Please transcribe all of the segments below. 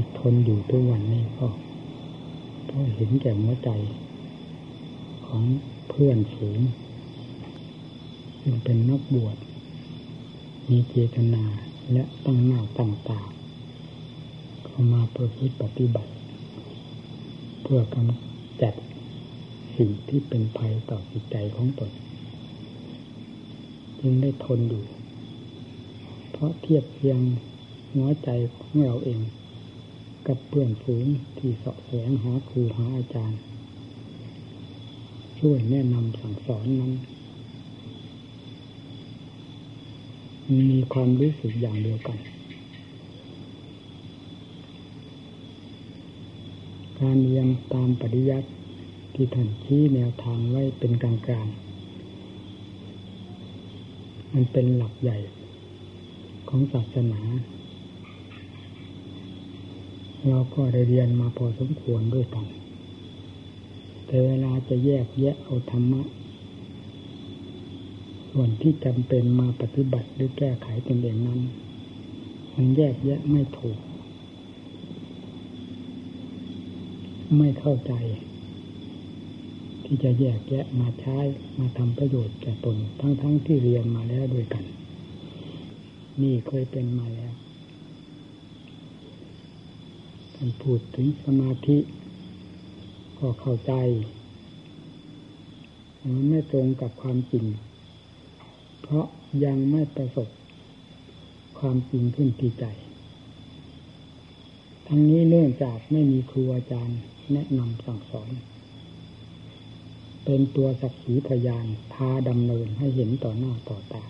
ที่ทนอยู่ทุกวันนี้ก็เพราะเห็นแก่หัวใจ ของเพื่อนฝูงซึ่งเป็นนักบวชมีเจตนาและตั้งหน้าตั้งตาเข้ามาประพฤติปฏิบัติ เพื่อกำจัดสิ่งที่เป็นภัยต่อจิตใจของตนจึงได้ทนอยู่ เพราะเทียบเทียงหัวใจของเราเอง กับเพื่อนฝูงที่เสาะแสวงหาครูหาอาจารย์ ช่วยแนะนำสั่งสอนนั้น มีความรู้สึกอย่างเดียวกัน การเรียนตามปริยัติที่ท่านชี้แนวทางไว้เป็นกลางๆมันเป็นหลักใหญ่ของศาสนา เราก็ได้เรียนมาพอสมควรด้วยกัน แต่เวลาจะแยกแยะเอาธรรมะ ส่วนที่จำเป็นมาปฏิบัติหรือแก้ไขตนเองนั้น มันแยกแยะไม่ถูก ไม่เข้าใจ ที่จะแยกแยะมาใช้มาทำประโยชน์แก่ตนทั้งๆทที่เรียนมาแล้วด้วยกัน นี่เคยเป็นมาแล้ว ท่านพูดถึงสมาธิ ก็เข้าใจมันไม่ตรงกับความจริง เพราะยังไม่ประสบความจริงขึ้นที่ใจ ทั้งนี้เนื่องจากไม่มีครูอาจารย์แนะนำสั่งสอน เป็นตัวสักขีพยานพาดำเนินให้เห็นต่อหน้าต่อตา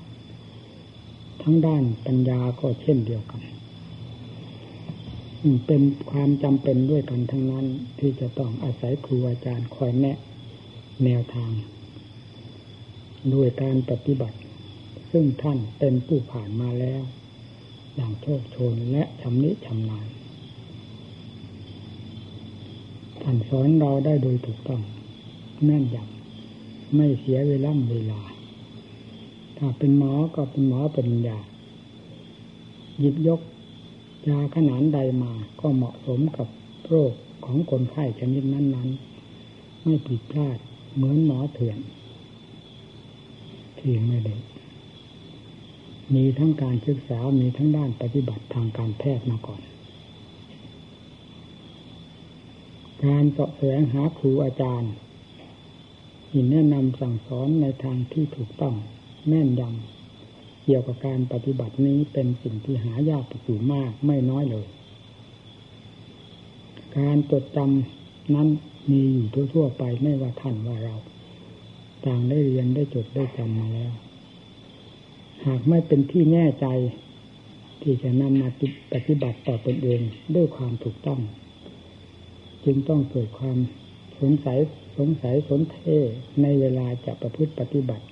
ทั้งด้านปัญญาก็เช่นเดียวกัน เป็นความจำเป็นด้วยกันทั้งนั้น ที่จะต้องอาศัยครูอาจารย์คอยแนะ แนวทาง ด้วยการปฏิบัติ ซึ่งท่านเป็นผู้ผ่านมาแล้ว อย่างโชคชนและชำนิชำนาญท่านสอนเราได้โดยถูกต้องแม่นยำไม่เสียเวลาเวลา ถ้าเป็นหมอก็เป็นหมอปริญญาหยิบยก ยาขนาดใดมาก็เหมาะสมกับโรคของคนไข้ชนิดนั้นๆ ไม่ผิดพลาดเหมือนหมอเถื่อนที่ไม่ได้มีทั้งการศึกษา มีทั้งด้านปฏิบัติทางการแพทย์มาก่อน การเสาะแสวงหาครูอาจารย์ที่แนะนำสั่งสอนในทางที่ถูกต้องแม่นยำ กี่ยวกับการปฏิบัตินี้เป็นสิ่งที่หายากอยู่มากไม่น้อยเลย การจดจำนั้นมีอยู่ทั่วๆไปไม่ว่าท่านว่าเรา ต่างได้เรียนได้จดได้จำมาแล้ว หากไม่เป็นที่แน่ใจ ที่จะนำมาปฏิบัติต่อตนเองด้วยความถูกต้อง จึงต้องเกิดความสงสัยสงสัยสนเทในเวลาจะประพฤติปฏิบัติ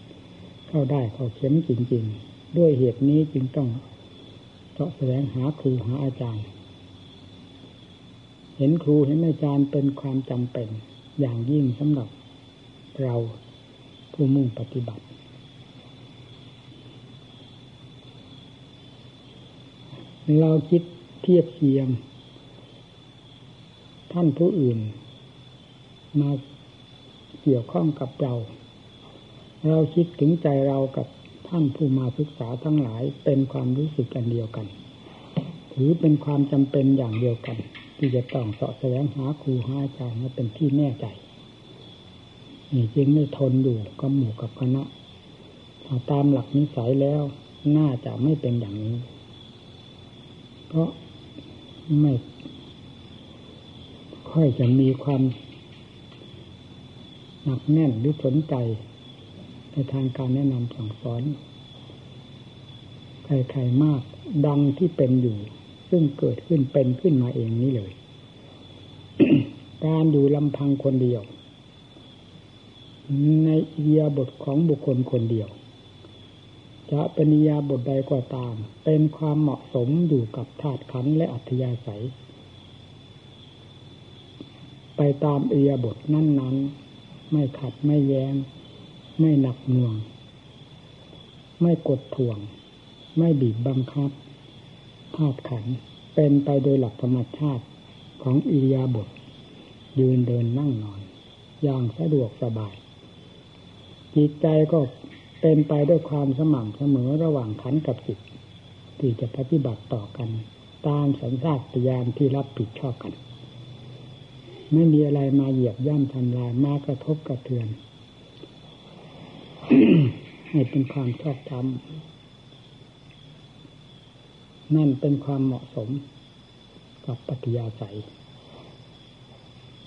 เข้าได้เข้าเข้มจริง ๆ ด้วยเหตุนี้จึงต้องเสาะแสวงหาครูหาอาจารย์ เห็นครูเห็นอาจารย์เป็นความจำเป็นอย่างยิ่งสำหรับเราผู้มุ่งปฏิบัติ เราคิดเทียบเทียงท่านผู้อื่น มาเกี่ยวข้องกับเรา เราคิดถึงใจเรากับ ท่านผู้มาศึกษาทั้งหลายเป็นความรู้สึกกันเดียวกัน ถือเป็นความจำเป็นอย่างเดียวกัน ที่จะต้องเสาะแสวงหาครูหาอาจารย์มาเป็นที่แน่ใจนี่จึงไม่ทนอยู่กับหมู่กับคณะถ้าตามหลักนิสัยแล้วน่าจะไม่เป็นอย่างนี้ เพราะไม่ค่อยจะมีความหนักแน่นหรือสนใจ ในทางการแนะนำสั่งสอน ใครๆมากดังที่เป็นอยู่ ซึ่งเกิดขึ้นเป็นขึ้นมาเองนี้เลย การอยู่ลำพังคนเดียว ในเอิยบทของบุคคลคนเดียว จะเป็นอิยาบทใดก็ตาม เป็นความเหมาะสมอยู่กับธาตุขันและอัธยาศัย ไปตามเอิยบทนั้นๆ ไม่ขัดไม่แยง้ง ไม่หนักหน่วง ไม่กดท่วง ไม่บีบบังคับธาตุขันเป็นไปโดยหลักธรรมชาติของอิริยาบถยืนเดินนั่งนอน อย่างสะดวกสบาย จิตใจก็เป็นไปด้วยความสม่ำเสมอระหว่างขันกับจิตที่จะปฏิบัติต่อกัน ตามสัญชาตญาณที่รับผิดชอบกัน ไม่มีอะไรมาเหยียบย่ำทำลายมากระทบกระเทือน ให้เป็นความชอบธรรมนั่นเป็นความเหมาะสมกับปฏิยาศัย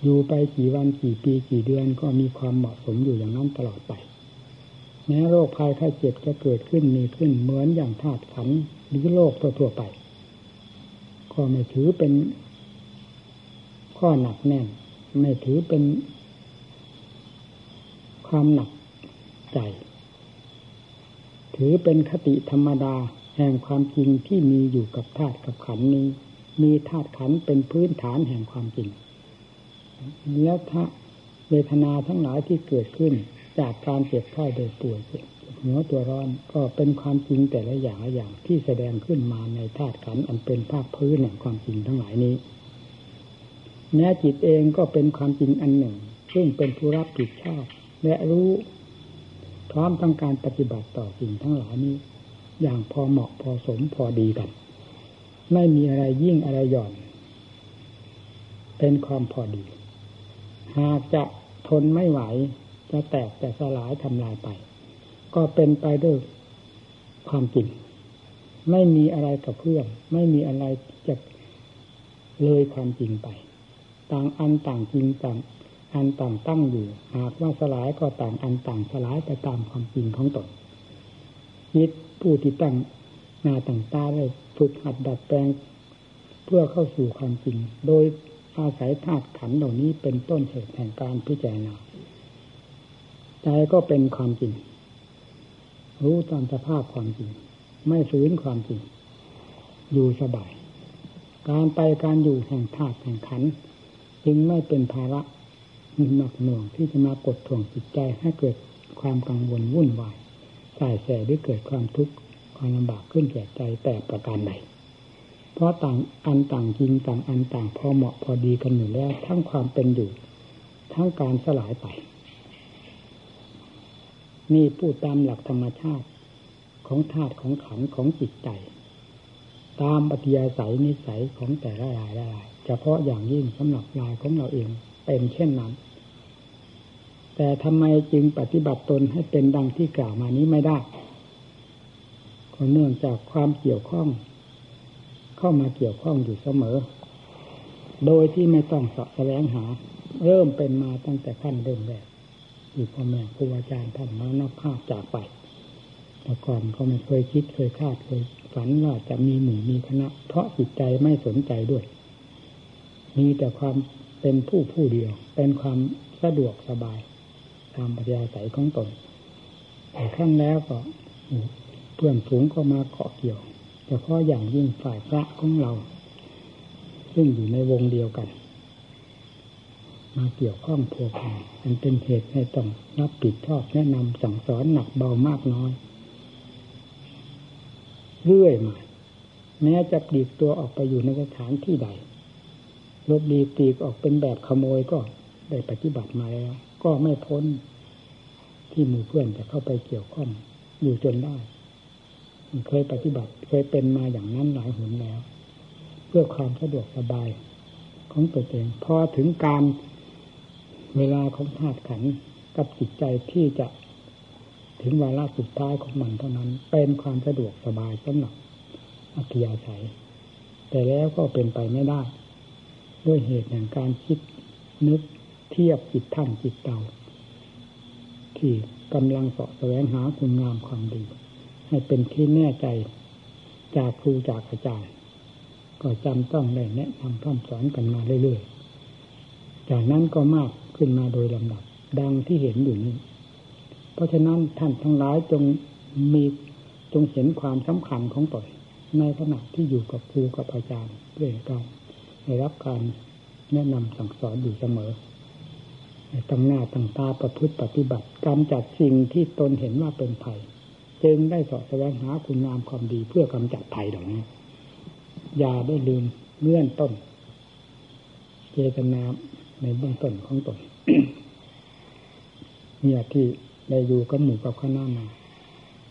อยู่ไปกี่วันกี่ปีกี่เดือนก็มีความเหมาะสมอยู่อย่างนั้นตลอดไป แม้โรคภัยไข้เจ็บจะเกิดขึ้นมีขึ้นเหมือนอย่างธาตุขันหรือโลกทั่วไป ก็ไม่ถือเป็นข้อหนักแน่น ไม่ถือเป็นความหนักใจ ถือเป็นคติธรรมดาแห่งความจริงที่มีอยู่กับธาตุกับขันนี้ มีธาตุขันเป็นพื้นฐานแห่งความจริงแล้วถ้าเวทนาทั้งหลายที่เกิดขึ้น จากการเจ็บไข้โดยป่วยหัวตัวร้อนก็เป็นความจริงแต่ละอย่างอย่างที่แสดงขึ้นมาในธาตุขันอันเป็นภาคพื้นแห่งความจริงทั้งหลายนี้แม้จิตเองก็เป็นความจริงอันหนึ่ง ซึ่งเป็นผู้รับผิดชอบและรู้ พร้อมทั้งการปฏิบัติต่อสิ่งทั้งหลายนี้ อย่างพอเหมาะพอสมพอดีกัน ไม่มีอะไรยิ่งอะไรหย่อน เป็นความพอดี หากจะทนไม่ไหวจะแตกจะสลายทำลายไป ก็เป็นไปด้วยความจริง ไม่มีอะไรกับเพื่อนไม่มีอะไรจะเลยความจริงไป ต่างอันต่างจริงต่าง อันต่างตั้งอยู่ หากว่าสลายก็ต่างอันต่างสลายไปตามความจริงของตนจิตผู้ที่ตั้งหน้าต่างตาได้ฝึกหัดดัดแปลง เพื่อเข้าสู่ความจริง โดยอาศัยธาตุขันเหล่านี้เป็นต้นเหตุแห่งการพิจารณาใจก็เป็นความจริง รู้ตามสภาพความจริง ไม่ฝืนความจริง อยู่สบาย การไปการอยู่แห่งธาตุแห่งขัน จึงไม่เป็นภาระ หนักหน่วงที่จะมากดท่วงจิตใจให้เกิดความกังวลวุ่นวายสายแสหรือเกิดความทุกข์ความลำบากขึ้นแก่ใจแต่ประการใด เพราะต่างอันต่างจริงต่างอันต่างพอเหมาะพอดีกันอยู่แล้ว ทั้งความเป็นอยู่ ทั้งการสลายไป นี่พูดตามหลักธรรมชาติของธาตุของขันของจิตใจ ตามปฏิยาศัยนิสัยของแต่ละรายละรายเฉพาะอย่างยิ่งสำหรับรายของเราเอง เป็นเช่นนั้น แต่ทำไมจึงปฏิบัติตนให้เป็นดังที่กล่าวมานี้ไม่ได้ก็เนื่องจากความเกี่ยวข้อง เข้ามาเกี่ยวข้องอยู่เสมอ โดยที่ไม่ต้องสะแสวงหา เริ่มเป็นมาตั้งแต่ขั้นเริ่มแรกอยู่พ่อแม่ครูอาจารย์ท่านมานับภาพจากไปแต่ก่อนก็ไม่เคยคิดเคยคาดเคยฝันว่าจะมีหมู่มีคณะ เพราะจิตใจไม่สนใจด้วย มีแต่ความ เป็นผู้ผู้เดียว เป็นความสะดวกสบาย ตามปัญญาใสของตนแต่ครั้งแล้วก็เพื่อนฝูงก็มาเกาะเกี่ยวแต่เพาะอย่างยิ่งฝ่ายพระของเรา ซึ่งอยู่ในวงเดียวกัน มาเกี่ยวข้องพัวพันมันเป็นเหตุให้ต้องรับผิดชอบแนะนำสั่งสอนหนักเบามากน้อย เรื่อยมาแม้จะปลีกตัวออกไปอยู่ในสถานที่ใด ลบดีตีกออกเป็นแบบขโมยก็ได้ปฏิบัติมาแล้วก็ไม่พ้นที่มู่เพื่อนจะเข้าไปเกี่ยวข้องอยู่จนได้เคยปฏิบัติเคยเป็นมาอย่างนั้นหลายหนแล้ว เพื่อความสะดวกสบายของตัวเองพอถึงการเวลาของธาตุขันกับจิตใจที่จะถึงวาระสุดท้ายของมันเท่านั้น เป็นความสะดวกสบายสำหรับอัธยาศัย แต่แล้วก็เป็นไปไม่ได้ ด้วยเหตุแห่งการคิดนึกเทียบจิตท่านจิตเตาที่กำลังสาะแสวงหาคุณงามความดี ให้เป็นที่แน่ใจจากครูจากอาจารย์ ก็จำต้องได้แนะนำคำสอนกันมาเรื่อยๆ จากนั้นก็มากขึ้นมาโดยลำดับ ดังที่เห็นอยู่นี้ เพราะฉะนั้นท่านทั้งหลายจงมีจงเห็นความสำคัญของตนในขณะที่อยู่กับครูกับอาจารย์เรื่อยกัน ได้รับการแนะนำสั่งสอนอยู่เสมอตั้งหน้าตั้งตาประพฤติปฏิบัติกำจัดสิ่งที่ตนเห็นว่าเป็นภัยจึงได้สอบแสวงหาคุณงามความดีเพื่อกำจัดภัยเหล่านี้ อย่าได้ลืมเงื่อนต้น เจตนาในเบื้องต้นของตนเนี่ยที่ได้อยู่กับหมู่กับคณะมา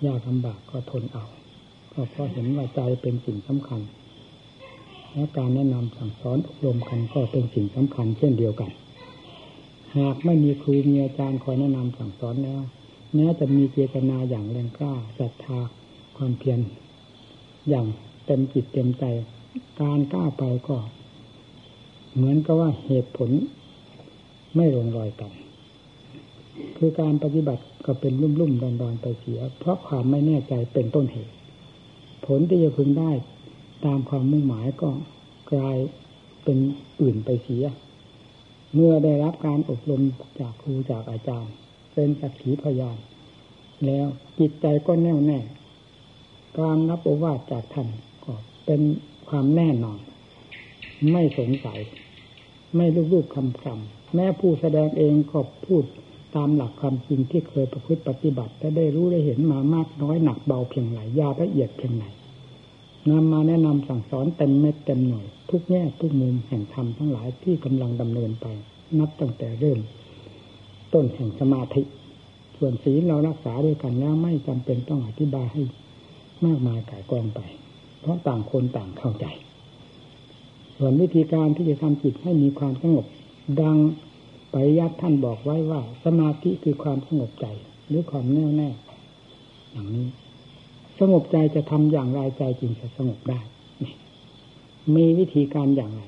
ยากลำบากก็ทนเอาเพราะเห็นว่าใจเป็นสิ่งสำคัญ และการแนะนำสั่งสอนอบรมกันก็เป็นสิ่งสำคัญเช่นเดียวกัน หากไม่มีครูมีอาจารย์คอยแนะนำสั่งสอนแล้วแม้จะมีเจตนาอย่างแรงกล้าศรัทธาความเพียรอย่างเต็มจิตเต็มใจ การกล้าไปก็ เหมือนกับว่าเหตุผลไม่ลงรอยกันคือการปฏิบัติก็เป็นรุ่มรุ่มดอนดอนไปเสีย เพราะความไม่แน่ใจเป็นต้นเหตุ ผลที่จะพึงได้ ตามความมุ่งหมายก็กลายเป็นอื่นไปเสีย เมื่อได้รับการอบรมจากครูจากอาจารย์ เป็นสักขีพยาน แล้วจิตใจก็แน่วแน่ การรับโอวาทจากท่านก็เป็นความแน่นอน ไม่สงสัย ไม่ลูกๆคำคำแม้ผู้แสดงเองก็พูดตามหลักความจริงที่เคยประพฤติปฏิบัติและได้รู้ได้เห็นมามากน้อยหนักเบาเพียงไหนยาละเอียดเพียงไหน นำมาแนะนำสั่งสอนเต็มเม็ดเต็มหน่วย ทุกแง่ทุกมุมแห่งธรรมทั้งหลายที่กำลังดำเนินไป นับตั้งแต่เริ่ม ต้นแห่งสมาธิ ส่วนศีลเรารักษาด้วยกันแล้วไม่จำเป็นต้องอธิบายให้มากมายกายกองไป เพราะต่างคนต่างเข้าใจ ส่วนวิธีการที่จะทำจิตให้มีความสงบ ดังปริยัติท่านบอกไว้ว่า สมาธิคือความสงบใจหรือความแน่วแน่อย่างนี้ สงบใจจะทำอย่างไรใจจึงจะสงบได้มีวิธีการอย่างไร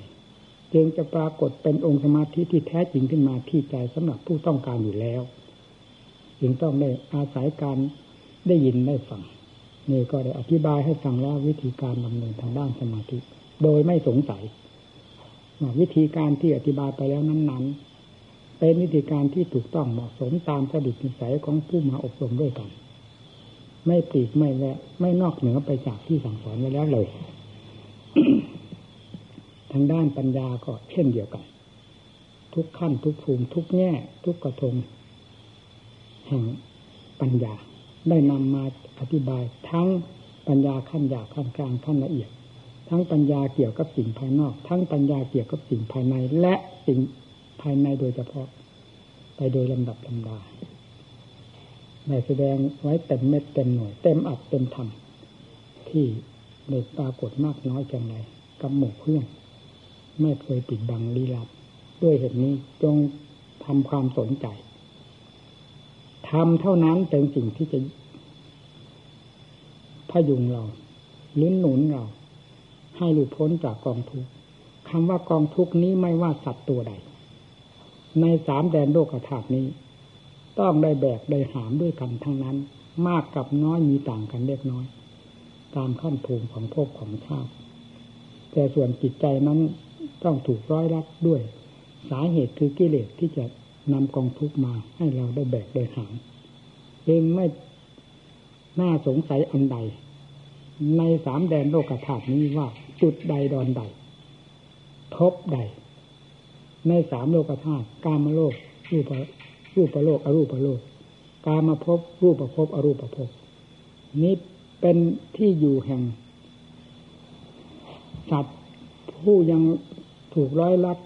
จึงจะปรากฏเป็นองค์สมาธิที่แท้จริงขึ้นมาที่ใจสำหรับผู้ต้องการอยู่แล้ว จึงต้องได้อาศัยการได้ยินได้ฟังนี่ก็ได้อธิบายให้ฟังแล้ววิธีการดำเนินทางด้านสมาธิ โดยไม่สงสัยวิธีการที่อธิบายไปแล้วนั้น ๆ เป็นวิธีการที่ถูกต้องเหมาะสมตามสดินิสัยของผู้มาอบรมด้วยกัน ไม่ปลีกไม่แวะไม่นอกเหนือไปจากที่สั่งสอนไว้แล้วเลย ทางด้านปัญญาก็เช่นเดียวกัน ทุกขั้นทุกภูมิทุกแง่ ทุกกระทงแห่งปัญญาได้นำมาอธิบายทั้งปัญญาขั้นหยาบขั้นกลางขั้นละเอียด ทั้งปัญญาเกี่ยวกับสิ่งภายนอก ทั้งปัญญาเกี่ยวกับสิ่งภายในและสิ่งภายในโดยเฉพาะ ไปโดยลำดับลำดา ได้แสดงไว้เต็มเม็ดเต็มหน่วย เต็มอัดเต็มทำที่ได้ปรากฏมากน้อยแค่างไหนกับหมู่เพื่อนไม่เคยปิดบังลี้ลับ ด้วยเหตุนี้จงทำความสนใจทำเท่านั้นเป็นสิ่งที่จะพยุงเราลื้นหนุนเรา ให้หลุดพ้นจากกองทุกข์คำว่ากองทุกข์นี้ไม่ว่าสัตว์ตัวใด ในสามแดนโลกธาตุนี้ ต้องได้แบกได้หามด้วยกันทั้งนั้น มากกับน้อยมีต่างกันเล็กน้อย ตามขั้นภูมิของภพของชาติ แต่ส่วนจิตใจนั้นต้องถูกร้อยรัดด้วย สาเหตุคือกิเลสที่จะนำกองทุกมาให้เราได้แบกได้หามเองไม่น่าสงสัยอันใด ในสามแดนโลกธาตุนี้ว่าจุดใดดอนใด ทบใด ในสามโลกธาตุกามโลกรูป รูปโลกอรูปโลกกามาพบรูปภพอรูปภพนี้เป็นที่อยู่แห่งสัตว์ผู้ยังถูกร้อยลัด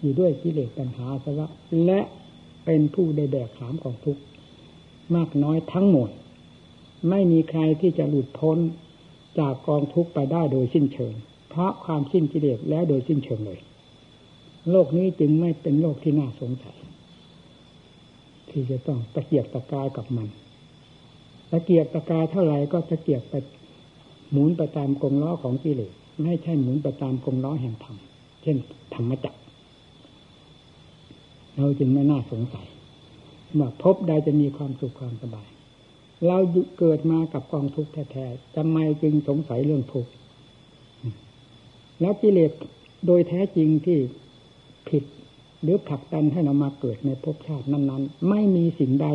อยู่ด้วยกิเลสปัญหาสวะและเป็นผู้ได้แบกขามของทุกข์มากน้อยทั้งหมด ไม่มีใครที่จะหลุดพ้นจากกองทุกข์ไปได้โดยสิ้นเชิง เพราะความสิ้นกิเลสแล้วโดยสิ้นเชิงเลย โลกนี้จึงไม่เป็นโลกที่น่าสงสัย ที่จะต้องตะเกียบตะกายกับมันตะเกียบตะกายเท่าไหร่ก็ตะเกียบไปหมุนไปตามกงล้อของกิเลสไม่ใช่หมุนไปตามกงล้อแห่งธรรมเช่นธรรมจักรเราจึงไม่น่าสงสัยว่าพบใดจะมีความสุขความสบาย เราเกิดมากับกองทุกข์แท้ๆทำไมจึงสงสัยเรื่องทุกข์แล้วกิเลสโดยแท้จริงที่ผิด หรือผลักดันให้เรามาเกิดในภพชาตินั้น ๆ ไม่มีสิ่งใด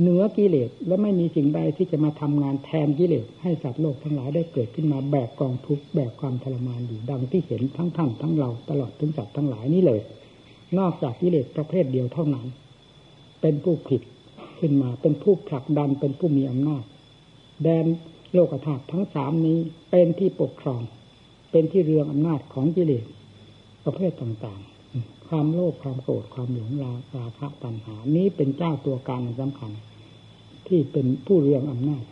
เหนือกิเลสและไม่มีสิ่งใดที่จะมาทำงานแทนกิเลสให้สัตว์โลกทั้งหลายได้เกิดขึ้นมาแบกกองทุกข์แบกความทรมานอยู่ดังที่เห็นทั้งท่านทั้งเราตลอดถึงสัตว์ทั้งหลายนี้เลย นอกจากกิเลสประเภทเดียวเท่านั้น เป็นผู้ผิดขึ้นมาเป็นผู้ผลักดันเป็นผู้มีอำนาจ แดนโลกธาตุทั้งสามนี้เป็นที่ปกครอง เป็นที่เรืองอำนาจของกิเลสประเภทต่างๆ ความโลภความโกรธความหลงราราคะตัณหา นี้เป็นเจ้าตัวการสำคัญ ที่เป็นผู้เรืองอำนาจ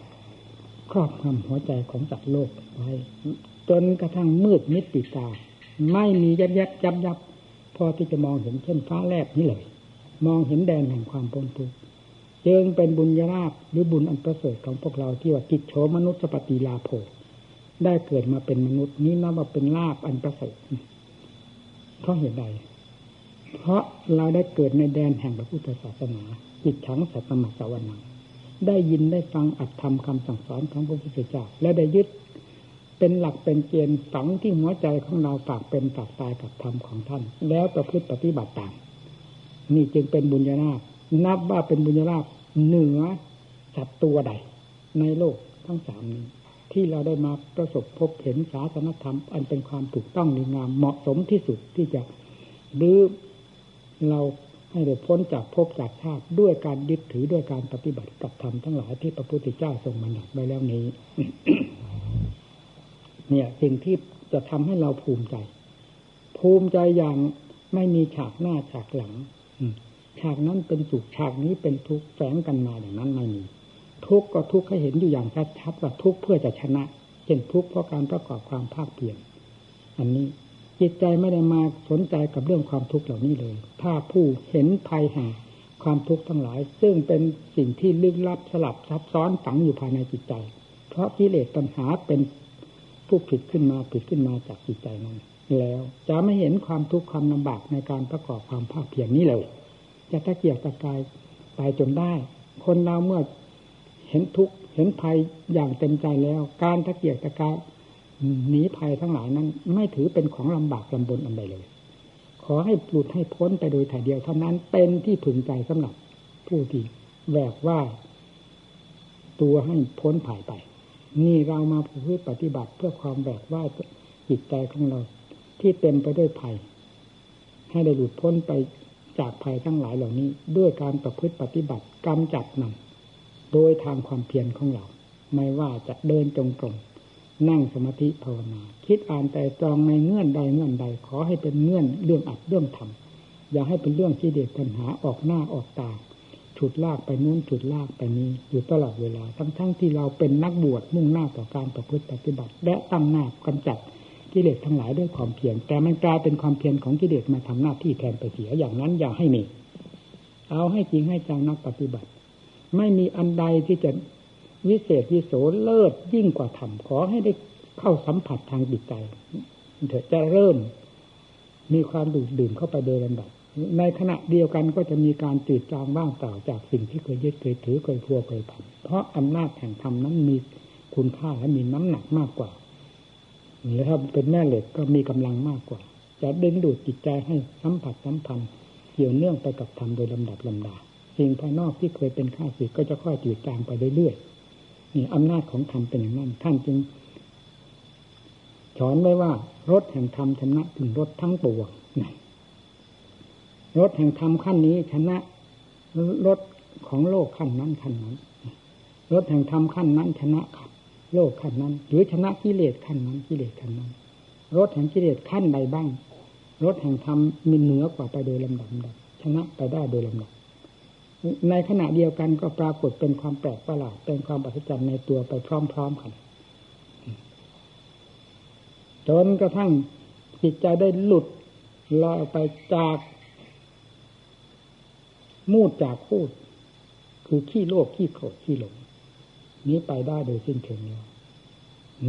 ครอบงำหัวใจของจัตว์โลกไว้จนกระทั่งมืดมิดติดตา ไม่มียับยับยับยับพอที่จะมองเห็นเช่นฟ้าแลบนี้เลย มองเห็นแดนแห่งความพ้นทุกข์จึงเป็นบุญญาลาภหรือบุญอันประเสริฐของพวกเราที่ว่ากิจโฉมนุษย์สปฏิลาโภได้เกิดมาเป็นมนุษย์นี้นับว่าเป็นลาภอันประเสริฐเพราะเหตุใด เพราะเราได้เกิดในแดนแห่งพระพุทธศาสนาจิตฉังสัตตมสวรรค์ได้ยินได้ฟังอัตธรรมคำสั่งสอนของพระพุทธเจ้าและได้ยึดเป็นหลักเป็นเกณฑ์ฝังที่หัวใจของเราฝากเป็นฝากตายกับธรรมของท่าน แล้วประพฤติปฏิบัติตามนี่จึงเป็นบุญญาณานับว่าเป็นบุญญาลาภเหนือสัตว์ตัวใด ในโลกทั้งสามนี้ ที่เราได้มาประสบพบเห็นศาสนธรรม อันเป็นความถูกต้องดีงามเหมาะสมที่สุดที่จะดื้อ เราให้ได้พ้นจากภพจากชาติด้วยการยึดถือด้วยการปฏิบัติกับธรรมทั้งหลายที่พระพุทธเจ้าทรงบัญญัติไว้แล้วนี้ เนี่ยสิ่งที่จะทำให้เราภูมิใจ ภูมิใจอย่างไม่มีฉากหน้าฉากหลังฉากนั้นเป็นสุขฉากนี้เป็นทุกข์แฝงกันมาอย่างนั้นไม่มีทุกข์ก็ทุกข์ให้เห็นอยู่อย่างชัดๆว่าทุกข์เพื่อจะชนะเช่นทุกข์เพราะการประกอบความภาคเปลี่ยนอันนี้ จิตใจไม่ได้มาสนใจกับเรื่องความทุกข์เหล่านี้เลย ถ้าผู้เห็นภัยแห่งความทุกข์ทั้งหลาย ซึ่งเป็นสิ่งที่ลึกลับสลับซับซ้อนฝังอยู่ภายในจิตใจ เพราะกิเลสปัญหาเป็นผู้ผิดขึ้นมาผิดขึ้นมาจากจิตใจนั้น แล้วจะไม่เห็นความทุกข์ความลำบากในการประกอบความภาคเพียรนี้เลย จะตะเกียกตะกายไปจนได้ คนเราเมื่อเห็นทุกข์เห็นภัยอย่างเต็มใจแล้ว การตะเกียกตะกาย หนีภัยทั้งหลายนั้น ไม่ถือเป็นของลำบากลำบนอันใดเลย ขอให้หลุดให้พ้นไปโดยถ่ายเดียวเท่านั้นเป็นที่พึงใจสำหรับผู้ที่แบกว่า ตัวให้พ้นภายไป นี่เรามาพูดปฏิบัติเพื่อความแบกว่าจิตใจของเรา ที่เต็มไปด้วยภัย ให้ได้หลุดพ้นไปจากภัยทั้งหลายเหล่านี้ ด้วยการประพฤติปฏิบัติกำจัดมันโดยทางความเพียรของเรา ไม่ว่าจะเดินจงกรม นั่งสมาธิภาวนา คิดอ่านแต่ตรองในเงื่อนใดเงื่อนใด ขอให้เป็นเงื่อนเรื่องอัดเรื่องทำอย่าให้เป็นเรื่องที่เด็ดปัญหาออกหน้าออกตาฉุดลากไปนู้นฉุดลากไปนี้อยู่ตลอดเวลา ทั้งๆทที่เราเป็นนักบวชมุ่งหน้าต่อการประพฤติปฏิบัติ และตั้งหน้ากำจัดกิเลสทั้งหลายด้วยความเพียรแต่มันกลายเป็นความเพียรของกิเลสมาทำหน้าที่แทนไปเสียอย่างนั้นอย่าให้มีเอาให้จริงให้จังนักปฏิบัติ ไม่มีอันใดที่จะ วิเศษวิโสเลิศยิ่งกว่าธรรมขอให้ได้เข้าสัมผัสทางจิตใจเถอะจะเริ่ม มีความดูดดื่มเข้าไปโดยลำดับในขณะเดียวกันก็จะมีการจืดจางบ้างเปล่าจากสิ่งที่เคยยึดเคยถือเคยพัวเคยพันเพราะอำนาจแห่งธรรมนั้นมีคุณค่าและมีน้ำหนักมากกว่าหรือถ้าเป็นแม่เหล็กก็มีกำลังมากกว่า จะดึงดูดจิตใจให้สัมผัสสัมพันธ์เกี่ยวเนื่องไปกับธรรมโดยลำดับลำดาสิ่งภายนอกที่เคยเป็นข้าศึกก็จะค่อยจืดจางไปเรื่อยๆ นี่อำนาจของธรรมเป็นอย่างนั้น ท่านจึงสอนไว้ว่ารถแห่งธรรมชนะถึงรถทั้งปวงรถแห่งธรรมขั้นนี้ชนะรถของโลกขั้นนั้นขั้นนั้นรถแห่งธรรมขั้นนั้นชนะขับโลกขั้นนั้น หรือชนะกิเลสขั้นนั้นกิเลสขั้นนั้นรถแห่งกิเลสขั้นใดบ้างรถแห่งธรรมมีเหนือกว่าไปโดยลำดับชนะไปได้โดยลำดับ ในขณะเดียวกันก็ปรากฏเป็นความแปลกประหลาดเป็นความปัศจรรย์ในตัวไปพร้อมๆกันจนกระทั่งจิตใจได้หลุดลอยไปจาก มูดจากพูด คือขี้โลภขี้โกรธขี้หลงนี้ไปได้โดยสิ้นเชิงแล้ว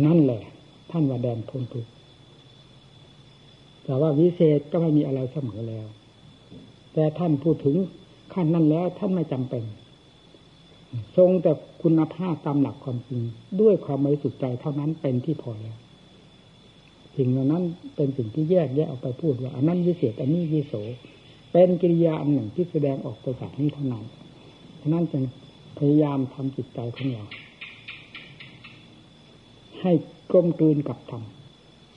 นั่นแหละ ท่านว่าแดนพ้นทุกข์แต่ว่าวิเศษก็ไม่มีอะไรเสมอแล้ว แต่ท่านพูดถึง ขั้นนั้นแล้วท่านไม่จำเป็น ทรงแต่คุณภาพตามหลักความจริง ด้วยความบริสุทธิ์ใจเท่านั้นเป็นที่พอแล้วสิ่งเหล่านั้นเป็นสิ่งที่แยกแยะออกไปพูดว่าอันนั้นวิเศษอันนี้วิโส เป็นกิริยาอันหนึ่งที่แสดงออกไปจากนี้เท่านั้นฉะนั้นจึงพยายามทำจิตใจของเราให้กลมกลืนกับธรรม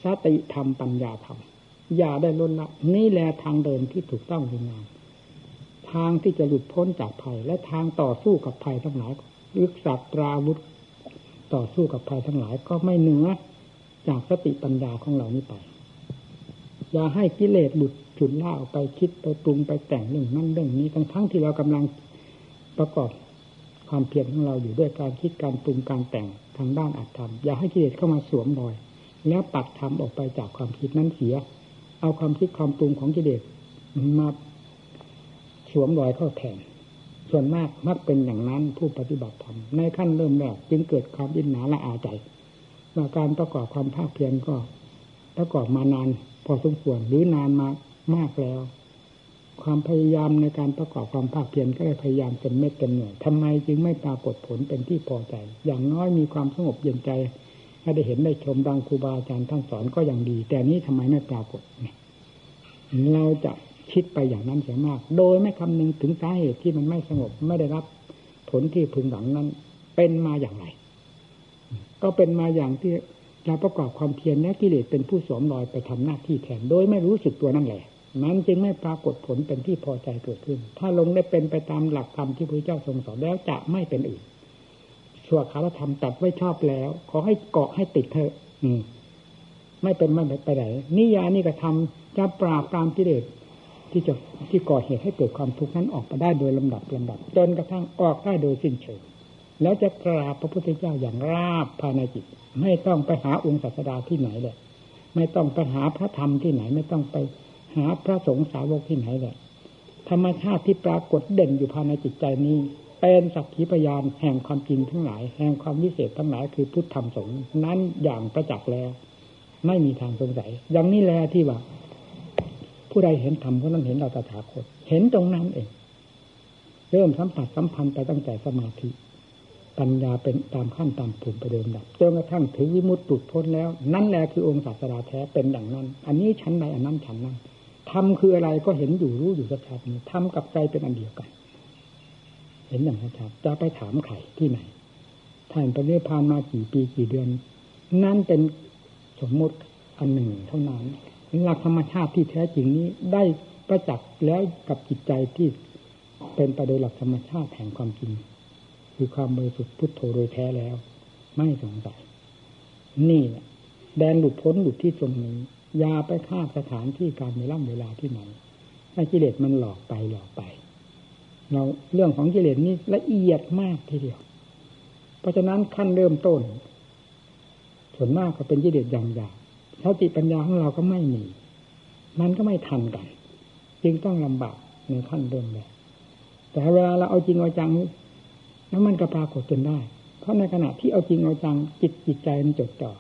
สติธรรมปัญญาธรรมอย่าได้ล้นละนี่แหละทางเดินที่ถูกต้องดีงาม ทางที่จะหลุดพ้นจากภัย และทางต่อสู้กับภัยทั้งหลายลึกสัตราวุธต่อสู้กับภัยทั้งหลายก็ไม่เหนือจากสติปัญญาของเรานี้ไป อย่าให้กิเลสหลุดฉุดล่าออกไปคิดไปปรุงไปแต่งเรื่องนั้นเรื่องนี้ทั้งทั้งที่เรากำลังประกอบความเพียรของเราอยู่ด้วยการคิดการปรุงการแต่งทางด้านอัตธรรมอย่าให้กิเลสเข้ามาสวมรอย แล้วปัดธรรมออกไปจากความคิดนั้นเสีย เอาความคิดความปรุงของกิเลสมา สวมรอยเข้าแทน ส่วนมากมักเป็นอย่างนั้นผู้ปฏิบัติธรรมในขั้นเริ่มแรกจึงเกิดความอินหนาละอาใจว่าการประกอบความภาคเพียรก็ประกอบมานานพอสมควรหรือนานมามากแล้ว ความพยายามในการประกอบความภาคเพียรก็ได้พยายามเต็มเม็ดเต็มหน่วยทำไมจึงไม่ปรากฏผลเป็นที่พอใจ อย่างน้อยมีความสงบเย็นใจให้ได้เห็นได้ชมดังครูบาอาจารย์ท่านสอนก็ยังดี แต่นี้ทำไมไม่ปรากฏเราจะ คิดไปอย่างนั้นเสียมาก โดยไม่คำนึงถึงสาเหตุที่มันไม่สงบไม่ได้รับผลที่พึงหวังนั้น เป็นมาอย่างไร ก็เป็นมาอย่างที่เราประกอบความเพียรและกิเลสเป็นผู้สวมรอยไปทำหน้าที่แทนโดยไม่รู้สึกตัวนั่นแหละนั้นจึงไม่ปรากฏผลเป็นที่พอใจเกิดขึ้น ถ้าลงได้เป็นไปตามหลักธรรมที่พระเจ้าทรงสอนแล้วจะไม่เป็นอื่นชั่วคารธรรมตัดไว้ชอบแล้ว ขอให้เกาะให้ติดเถอะ อืม ไม่เป็นไม่ไปไหนนิยานี่กระทำจะปราบตามกิเลส ที่จะที่ก่อเหตุให้เกิดความทุกข์นั้นออกมาได้โดยลำดับลำดับจนกระทั่งออกได้โดยสิ้นเชิงแล้วจะกราบพระพุทธเจ้าอย่างราบภายในจิต ไม่ต้องไปหาองค์ศาสดาที่ไหนเลยไม่ต้องไปหาพระธรรมที่ไหน ไม่ต้องไปหาพระสงฆ์สาวกที่ไหนเลยธรรมชาติที่ปรากฏเด่นอยู่ภายในจิตใจนี้ เป็นสักขีพยานแห่งความจริงทั้งหลาย แห่งความวิเศษทั้งหลายคือพุทธธรรมสงฆ์นั้นอย่างประจักษ์แล้ว ไม่มีทางสงสัยอย่างนี้แหละที่ว่า ผู้ใดเห็นธรรมคนนั้นเห็นเราตถาคต เห็นตรงนั้นเอง เริ่มสัมผัสสัมพันธ์ไปตั้งแต่สมาธิ ปัญญาเป็นตามขั้นตามภูมิไปเดิมดับจนกระทั่งถึงวิมุตติพ้นแล้ว นั่นแหละคือองค์ศาสดาแท้เป็นอย่งนั้น อันนี้ชั้นใดอันนั้นชั้นนั้นธรรมคืออะไรก็เห็นอยู่รู้อยู่ชัดๆนี้ธรรมกับใจเป็นอันเดียวกัน เห็นอย่างชัดจะไปถามใครที่ไหนท่านไปเรียพานมากี่ปีกี่เดือน นั่นเป็นสมมติอันหนึ่งเท่านั้น หลักธรรมชาติที่แท้จริงนี้ได้ประจักษ์แล้วกับจิตใจที่เป็นไปโดยหลักธรรมชาติแห่งความจริง คือความบริสุทธิ์พุทโธโดยแท้แล้ว ไม่สงสัย นี่แดนหลุดพ้นหลุดที่ตรงนี้ยาไปฆ่าสถานที่การในร่ำเวลาที่ไหนให้กิเลสมันหลอกไปหลอกไป เราเรื่องของกิเลสนี่ละเอียดมากทีเดียว เพราะฉะนั้นขั้นเริ่มต้น ส่วนมากก็เป็นกิเลสอย่างหยาบ สติปัญญาของเราก็ไม่มี มันก็ไม่ทันกัน จึงต้องลำบากในขั้นเริ่มแรกแต่เวลาเราเอาจริงเอาจัง แล้วมันก็ปรากฏจนได้ เพราะในขณะที่เอาจริงเอาจังจิตจิตใจมันจดจ่อ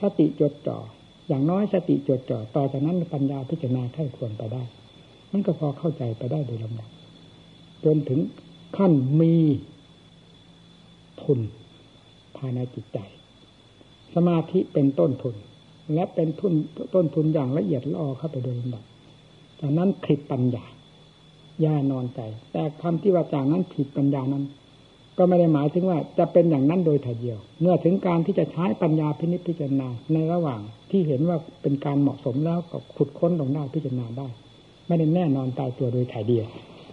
สติจดจ่ออย่างน้อยสติจดจ่อต่อจากนั้นปัญญาพิจารณาไข้ควรไปได้ มันก็พอเข้าใจไปได้โดยลำดับจนถึงขั้นมีทุนภายในจิตใจ สมาธิเป็นต้นทุน และเป็นทุนต้นทุนอย่างละเอียดละออเข้าไปโดยลำดับจากนั้นผิดปัญญาย่านอนใจ แต่คำที่ว่าจากนั้นผิดปัญญานั้น ก็ไม่ได้หมายถึงว่าจะเป็นอย่างนั้นโดยถ่ายเดียว เมื่อถึงการที่จะใช้ปัญญาพินิจพิจารณาในระหว่างที่เห็นว่าเป็นการเหมาะสมแล้วก็ขุดค้นลงได้พิจารณาได้ ไม่ได้แน่นอนตายตัวโดยถ่ายเดียว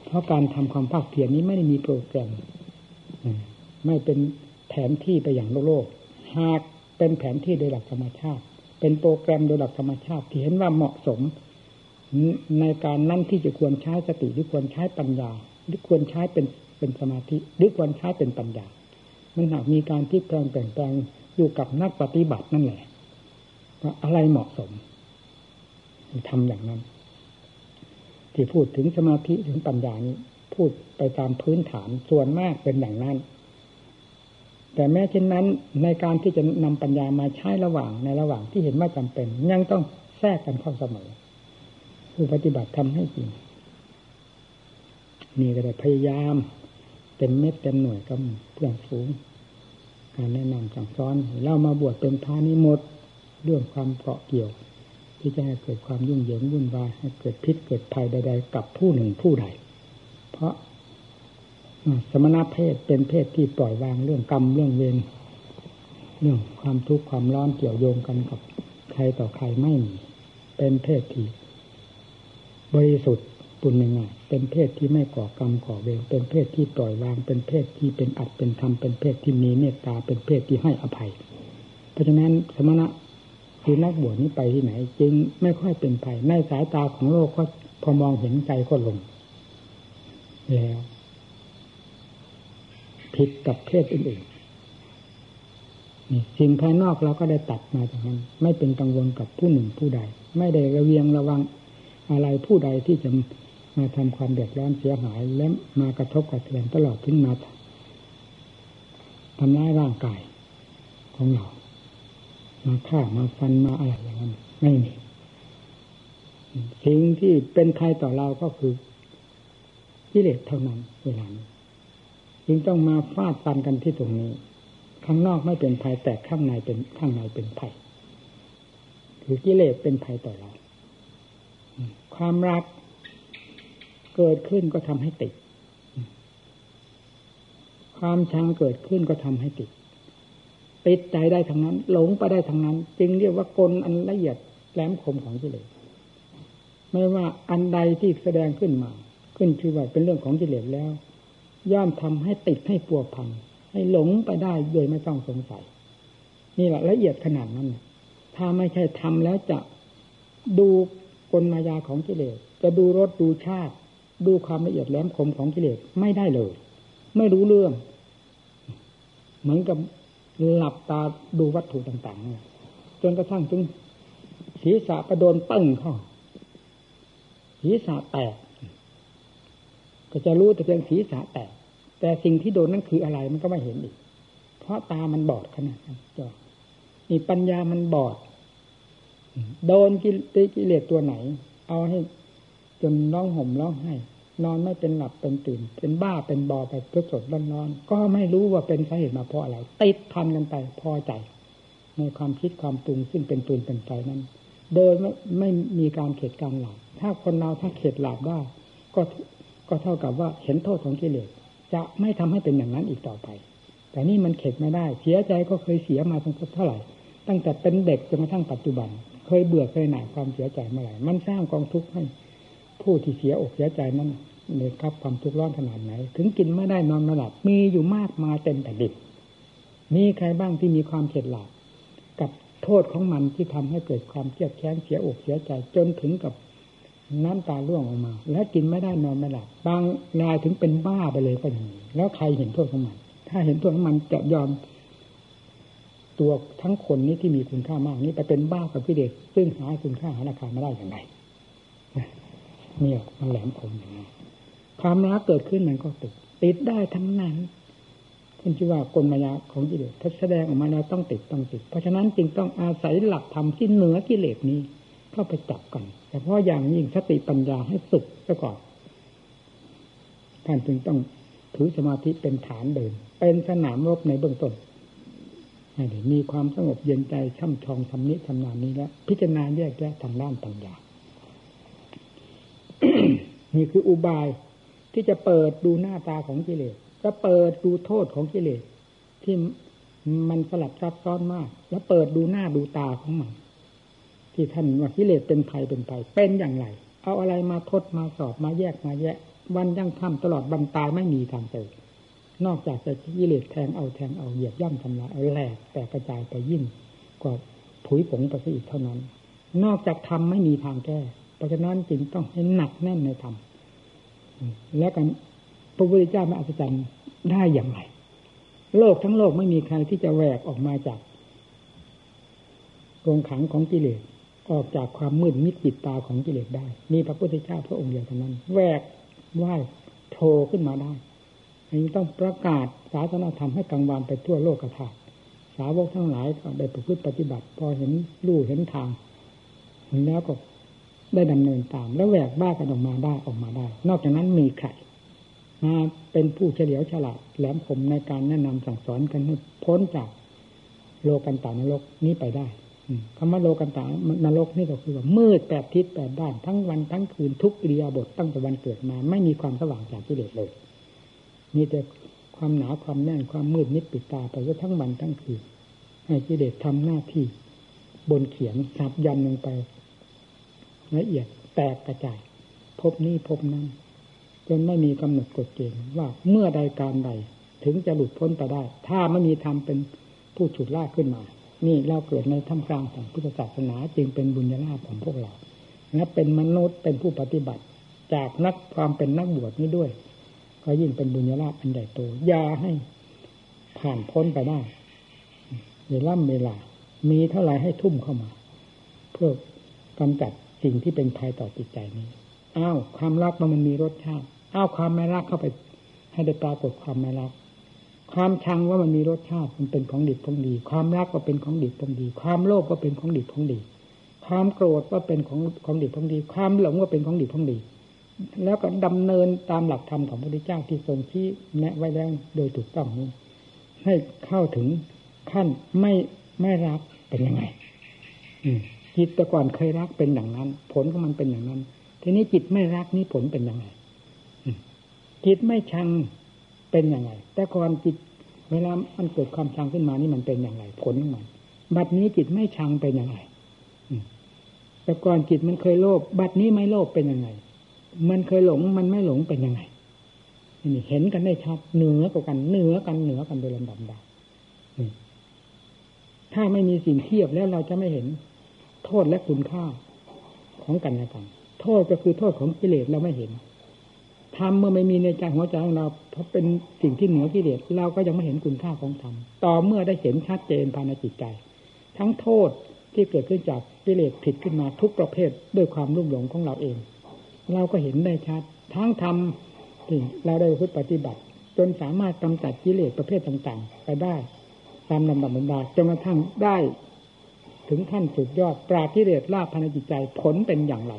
เพราะการทำความภาคเพียรนี้ไม่ได้มีโปรแกรมไม่เป็นแผนที่ไปอย่างโลกโลกหากเป็นแผนที่โดยหลักธรรมชาติ เป็นโปรแกรมโดยหลักธรรมชาติที่เห็นว่าเหมาะสม ในการนั่นที่จะควรใช้สติหรือควรใช้ปัญญา หรือควรใช้เป็นเป็นสมาธิหรือควรใช้เป็นปัญญา มันหากมีการที่แปลงแปลงแปลงอยู่กับนักปฏิบัตินั่นแหละว่าอะไรเหมาะสมทำอย่างนั้น ที่พูดถึงสมาธิถึงปัญญานี้พูดไปตามพื้นฐานส่วนมากเป็นอย่างนั้น แต่แม้เช่นนั้นในการที่จะนำปัญญามาใช้ระหว่างในระหว่างที่เห็นว่าจำเป็น ยังต้องแทรกกันเข้าเสมอผู้ปฏิบัติทำให้จริงนี่ก็ได้พยายามเต็มเม็ดเต็มหน่วยกับเพื่อนฝูงการแนะนำสั่งสอนเล่ามาบวชเป็นพานิหมดเรื่องความเกาะเกี่ยว ที่จะให้เกิดความยุ่งเหยิงวุ่นวายให้เกิดพิษเกิดภัยใดๆกับผู้หนึ่งผู้ใด เพราะ สมณเพศเป็นเพศที่ปล่อยวางเรื่องกรรมเรื่องเวรเรื่องความทุกข์ความร้อนเกี่ยวโยงกันกับใครต่อใครไม่มีเป็นเพศที่บริสุทธิ์ปุญญงาเป็นเพศที่ไม่ก่อกรรมก่อเวรเป็นเพศที่ปล่อยวาง เป็นเพศที่เป็นอัดเป็นธรรมเป็นเพศที่มีเมตตาเป็นเพศที่ให้อภัย เพราะฉะนั้นสมณะคือนักบวชนี้ไปที่ไหน จึงไม่ค่อยเป็นภัยในสายตาของโลกก็พอมองเห็นใจก็ลงแล้ว ผิดกับเพศอื่นๆนี่สิ่งภายนอกเราก็ได้ตัดมาจากนั้น ไม่เป็นกังวลกับผู้หนึ่งผู้ใด ไม่ได้ระเวียงระวังอะไรผู้ใดที่จะมาทำความเดือดร้อนเสียหาย และมากระทบกระเทือนตลอดถึงมาทำร้ายร่างกายของเรา มาฆ่ามาฟันมาอะไรอย่างนั้นไม่มีสิ่งที่เป็นภัยต่อเราก็คือกิเลสเท่านั้นเวลานี้ จึงต้องมาฟาดฟันกันที่ตรงนี้ ข้างนอกไม่เป็นภัยแต่ข้างในเป็นข้างในเป็นภัยคือกิเลสเป็นภัยต่อเรา ความรักเกิดขึ้นก็ทำให้ติด ความชังเกิดขึ้นก็ทำให้ติด ติดใจได้ทั้งนั้น หลงไปได้ทั้งนั้น จึงเรียกว่ากลอันละเอียดแหลมคมของกิเลสไม่ว่าอันใดที่แสดงขึ้นมา ขึ้นชื่อว่าเป็นเรื่องของกิเลสแล้ว ย่อมทำให้ติดให้ปัวพังให้หลงไปได้โดยไม่ต้องสงสัย นี่แหละละเอียดขนาดนั้นถ้าไม่ใช่ทำแล้วจะดูกลมายาของกิเลส จะดูรสดูชาติ ดูความละเอียดแหลมคมของกิเลสไม่ได้เลย ไม่รู้เรื่อง เหมือนกับหลับตาดูวัตถุต่างๆจนกระทั่งถึงศีรษะประโดนปึ้งเข้าศีรษะแตก ก็จะรู้แต่เพียงศีรษะแตกแต่สิ่งที่โดนนั่นคืออะไรมันก็ไม่เห็นอีก เพราะตามันบอดขนาดนั้นจอนี่ปัญญามันบอด โดนกิเลสตัวไหน เอาให้ จนร้องห่มร้องไห้นอนไม่เป็นหลับเป็นตื่น เป็นบ้าเป็นบอไปเพื่อสดร้อนนอนก็ไม่รู้ว่าเป็นสาเหตุมาเพราะอะไรติดพันกันไปพอใจ ในความคิดความปรุงซึ่งเป็นปืนเป็นไฟนั้น โดยไม่ไม่มีการเข็ดการหลับถ้าคนเราถ้าเข็ดหลับได้ก็ ก็เท่ากับว่าเห็นโทษของกิเลสจะไม่ทำให้เป็นอย่างนั้นอีกต่อไป แต่นี่มันเข็ดไม่ได้ เสียใจก็เคยเสียมาตั้งเท่าไหร่ ตั้งแต่เป็นเด็กจนกระทั่งปัจจุบัน เคยเบื่อเคยหน่ายความเสียใจเมื่อไหร่ มันสร้างกองทุกข์ให้ผู้ที่เสียอกเสียใจนั้นเลยครับความทุกข์ร้อนขนาดไหน ถึงกินไม่ได้นอนไม่หลับ มีอยู่มากมาเต็มแต่ดิบมีใครบ้างที่มีความเข็ดหลาบกับโทษของมันที่ทำให้เกิดความเครียดแค้นเสียอกเสียใจจนถึงกับ น้ำตาร่วงออกมา แล้วกินไม่ได้นอนไม่หลับบางรายถึงเป็นบ้าไปเลยก็มีแล้วใครเห็นโทษของมัน ถ้าเห็นโทษของมันจะยอม ตัวทั้งคนนี้ที่มีคุณค่ามากนี้ไปเป็นบ้ากับพี่เด็ก ซึ่งหาคุณค่าหาราคาไม่ได้อย่างไรเนี่ยมันแหลมคมอย่างนี้ความรักเกิดขึ้นมันก็ติดติดได้ทั้งนั้นคุณชื่อว่ากลมายาของกิเลสถ้าแสดงออกมาแล้วต้องติดต้องติด เพราะฉะนั้นจึงต้องอาศัยหลักธรรมที่เหนือกิเลสนี้ เข้าไปจับกันแต่เพราะอย่างยิ่งสติปัญญาให้สุดซะก่อนท่านจึงต้องถือสมาธิเป็นฐานเดิน เป็นสนามรบในเบื้องต้นให้มีความสงบเย็นใจช่ำชองทำนิทำนานนี้แล้ว พิจารณาแยกแยะทางด้านปัญญา นี่คืออุบายที่จะเปิดดูหน้าตาของกิเลสจะเปิดดูโทษของกิเลสที่มันสลับซับซ้อนมาก แล้วเปิดดูหน้าดูตาของมัน ที่ท่านว่ากิเลสเป็นภัยเป็นภัยเป็นอย่างไร เอาอะไรมาทดมาสอบมาแยกมาแยะ วันยั่งทำตลอดบรรตายไม่มีทางเจอนอกจากจะกิเลสแทงเอาแทงเอาเหยียบย่ำทำลายเอาแหลกแต่กระจายไปยิ่งกว่าผุยผงไปซะอีกเท่านั้น นอกจากทำไม่มีทางแก้ เพราะฉะนั้นจึงต้องให้หนักแน่นในธรรมแล้วกันพระพุทธเจ้ามาอัศจรรย์ได้อย่างไร โลกทั้งโลกไม่มีใครที่จะแหวกออกมาจากกรงขังของกิเลส ออกจากความมืดมิดปิดตาของกิเลสได้ มีพระพุทธเจ้าพระองค์เดียวเท่านั้นแหวกว่ายโผล่ขึ้นมาได้อันนี้ต้องประกาศศาสนาธรรมให้กังวานไปทั่วโลกกระถาสาวกทั้งหลายก็ได้ประพฤติปฏิบัติ พอเห็นลู่เห็นทางเห็นแล้วก็ได้ดำเนินตาม แล้วแหวกบ้ากันออกมาได้ออกมาได้ นอกจากนั้นมีใครมาเป็นผู้เฉลียวฉลาดแหลมคมในการแนะนำสั่งสอนกันให้พ้นจากโลกันตานรกนี้ไปได้ คำว่าโลกันตานรกนี่ก็คือว่ามืดแปดทิศแปดด้านทั้งวันทั้งคืนทุกอิริยาบถตั้งแต่วันเกิดมา ไม่มีความสว่างจากกิเลสเลยมีแต่ความหนาความแน่นความมืดนิดปิดตาไปทั้งวันทั้งคืนให้กิเลสทำหน้าที่ บนเขียนสับยันลงไปละเอียดแตกกระจาย พบนี้พบนั้นจนไม่มีกำหนดกฎเกณฑ์ว่าเมื่อใดการใด ถึงจะหลุดพ้นไปได้ ถ้าไม่มีธรรมเป็นผู้ฉุดลากขึ้นมา นี่เราเกิดในท่ามกลางของพุทธศาสนาจึงเป็นบุญญาลาภของพวกเราและเป็นมนุษย์เป็นผู้ปฏิบัติ จากนักความเป็นนักบวชนี้ด้วย ก็ยิ่งเป็นบุญญาลาภอันใหญ่โตยาให้ผ่านพ้นไปได้เวลาเวลา มีเท่าไรให้ทุ่มเข้ามา เพื่อกำจัดสิ่งที่เป็นภัยต่อจิตใจนี้อ้าวความรักมันมีรสชาติอ้าวความไม่รักเข้าไป ให้ได้ปรากฏความไม่รัก ความชังว่ามันมีรสชาติมันเป็นของดีของดี ความรักก็เป็นของดีของดี ความโลภก็เป็นของดีของดี ความโกรธว่าเป็นของของดีของดี ความหลงว่าเป็นของดีของดี แล้วก็ดำเนินตามหลักธรรมของพระพุทธเจ้าที่ทรงชี้แนะไว้แล้วโดยถูกต้องนี้ให้เข้าถึงขั้นไม่ไม่รักเป็นยังไง อืจิตแต่ก่อนเคยรักเป็นอย่างนั้น ผลของมันเป็นอย่างนั้น ทีนี้จิตไม่รักนี่ผลเป็นยังไงจิตไม่ชัง เป็นอย่างไร แต่ก่อนจิตเวลามันเกิดความชังขึ้นมานี่มันเป็นอย่างไร ผลของมัน บัดนี้จิตไม่ชังเป็นอย่างไรแต่ก่อนจิตมันเคยโลภบัดนี้ไม่โลภเป็นยังไง มันเคยหลงมันไม่หลงเป็นยังไงนี่เห็นกันได้ชัดเหนือกว่ากันเหนือกันเหนือกันโดยลำดับดาถ้าไม่มีสิ่งเทียบแล้วเราจะไม่เห็นโทษและคุณค่าของกันและกัน โทษก็คือโทษของกิเลสเราไม่เห็น ธรรมเมื่อไม่มีในใจหัวใจของเรา เพราะเป็นสิ่งที่เหนือกิเลสเราก็ยังไม่เห็นคุณค่าของธรรมต่อเมื่อได้เห็นชัดเจนภายในจิตใจ ทั้งโทษที่เกิดขึ้นจากกิเลสผิดขึ้นมาทุกประเภทด้วยความรุ่มหลงของเราเอง เราก็เห็นได้ชัด ทั้งธรรมที่เราได้พุทธปฏิบัติ จนสามารถกำจัดกิเลสประเภทต่างๆ ไปได้ตามลำดับบรรดาจนกระทั่งได้ ถึงขั้นสุดยอดปราทิเรศลาภภายในจิตใจผลเป็นอย่างไร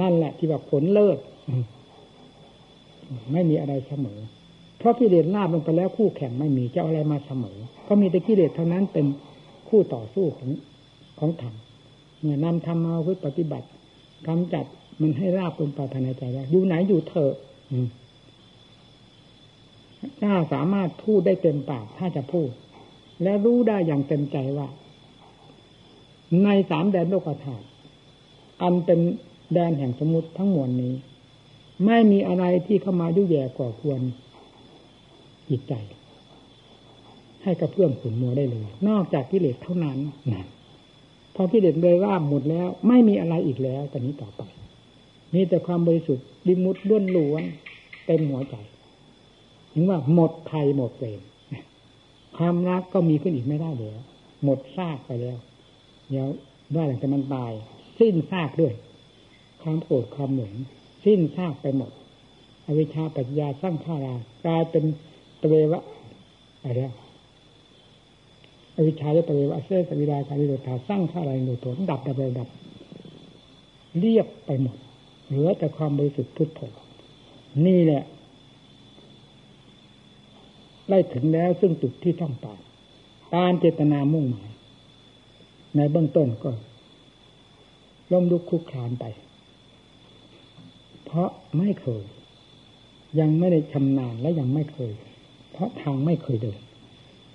นั่นแหละที่ว่าผลเลิศ ไม่มีอะไรเสมอ เพราะกิเลสลาบลงไปแล้วคู่แข่งไม่มีจะอะไรมาเสมอ ก็มีแต่กิเลสเท่านั้นเป็นคู่ต่อสู้ของของธรรมเมื่อนำธรรมมาพื่อปฏิบัติกำจัดมันให้ราบลงไปภายในใจแล้วอยู่ไหนอยู่เถอะถ้าสามารถพูดได้เต็มปากถ้าจะพูด และรู้ได้อย่างเต็มใจว่า ในสามแดนโลกธาตุอันเป็นแดนแห่งสมุติทั้งมวลนี้ ไม่มีอะไรที่เข้ามายุ่ยแย่ก่อควรจิตใจ ให้กระเพื่อมขุนมัวได้เลย นอกจากกิเลสเท่านั้นนะพอกิเลสเลยว่าหมดแล้ว ไม่มีอะไรอีกแล้วตอนนี้ต่อไปมีแต่ความบริสุทธิ์ดิมุดล้วนล้วนเต็มหัวใจถึงว่าหมดภัยหมดเวรความรักก็มีขึ้นอีกไม่ได้แล้วหมดซากไปแล้ว เดี๋ยวว่าหลังจากมันตาย สิ้นซากด้วย ความโกรธความหลง สิ้นซากไปหมด อวิชชาปัญญาสร้างข้ารากลายเป็นตเววะอะไรอวิชชาและตเววะเสสวิราชาลิโรธาสร้างข้าราโนโถดับดับดับ เรียบไปหมด เหลือแต่ความบริสุทธิ์พุทโธนี่แหละไล่ถึงแล้วซึ่งจุดที่ต้องการการเจตนามุ่งหมาย ในเบื้องต้นก็ล้มลุกคุกคลานไป เพราะไม่เคย ยังไม่ได้ชำนาญและยังไม่เคย เพราะทางไม่เคยเดิน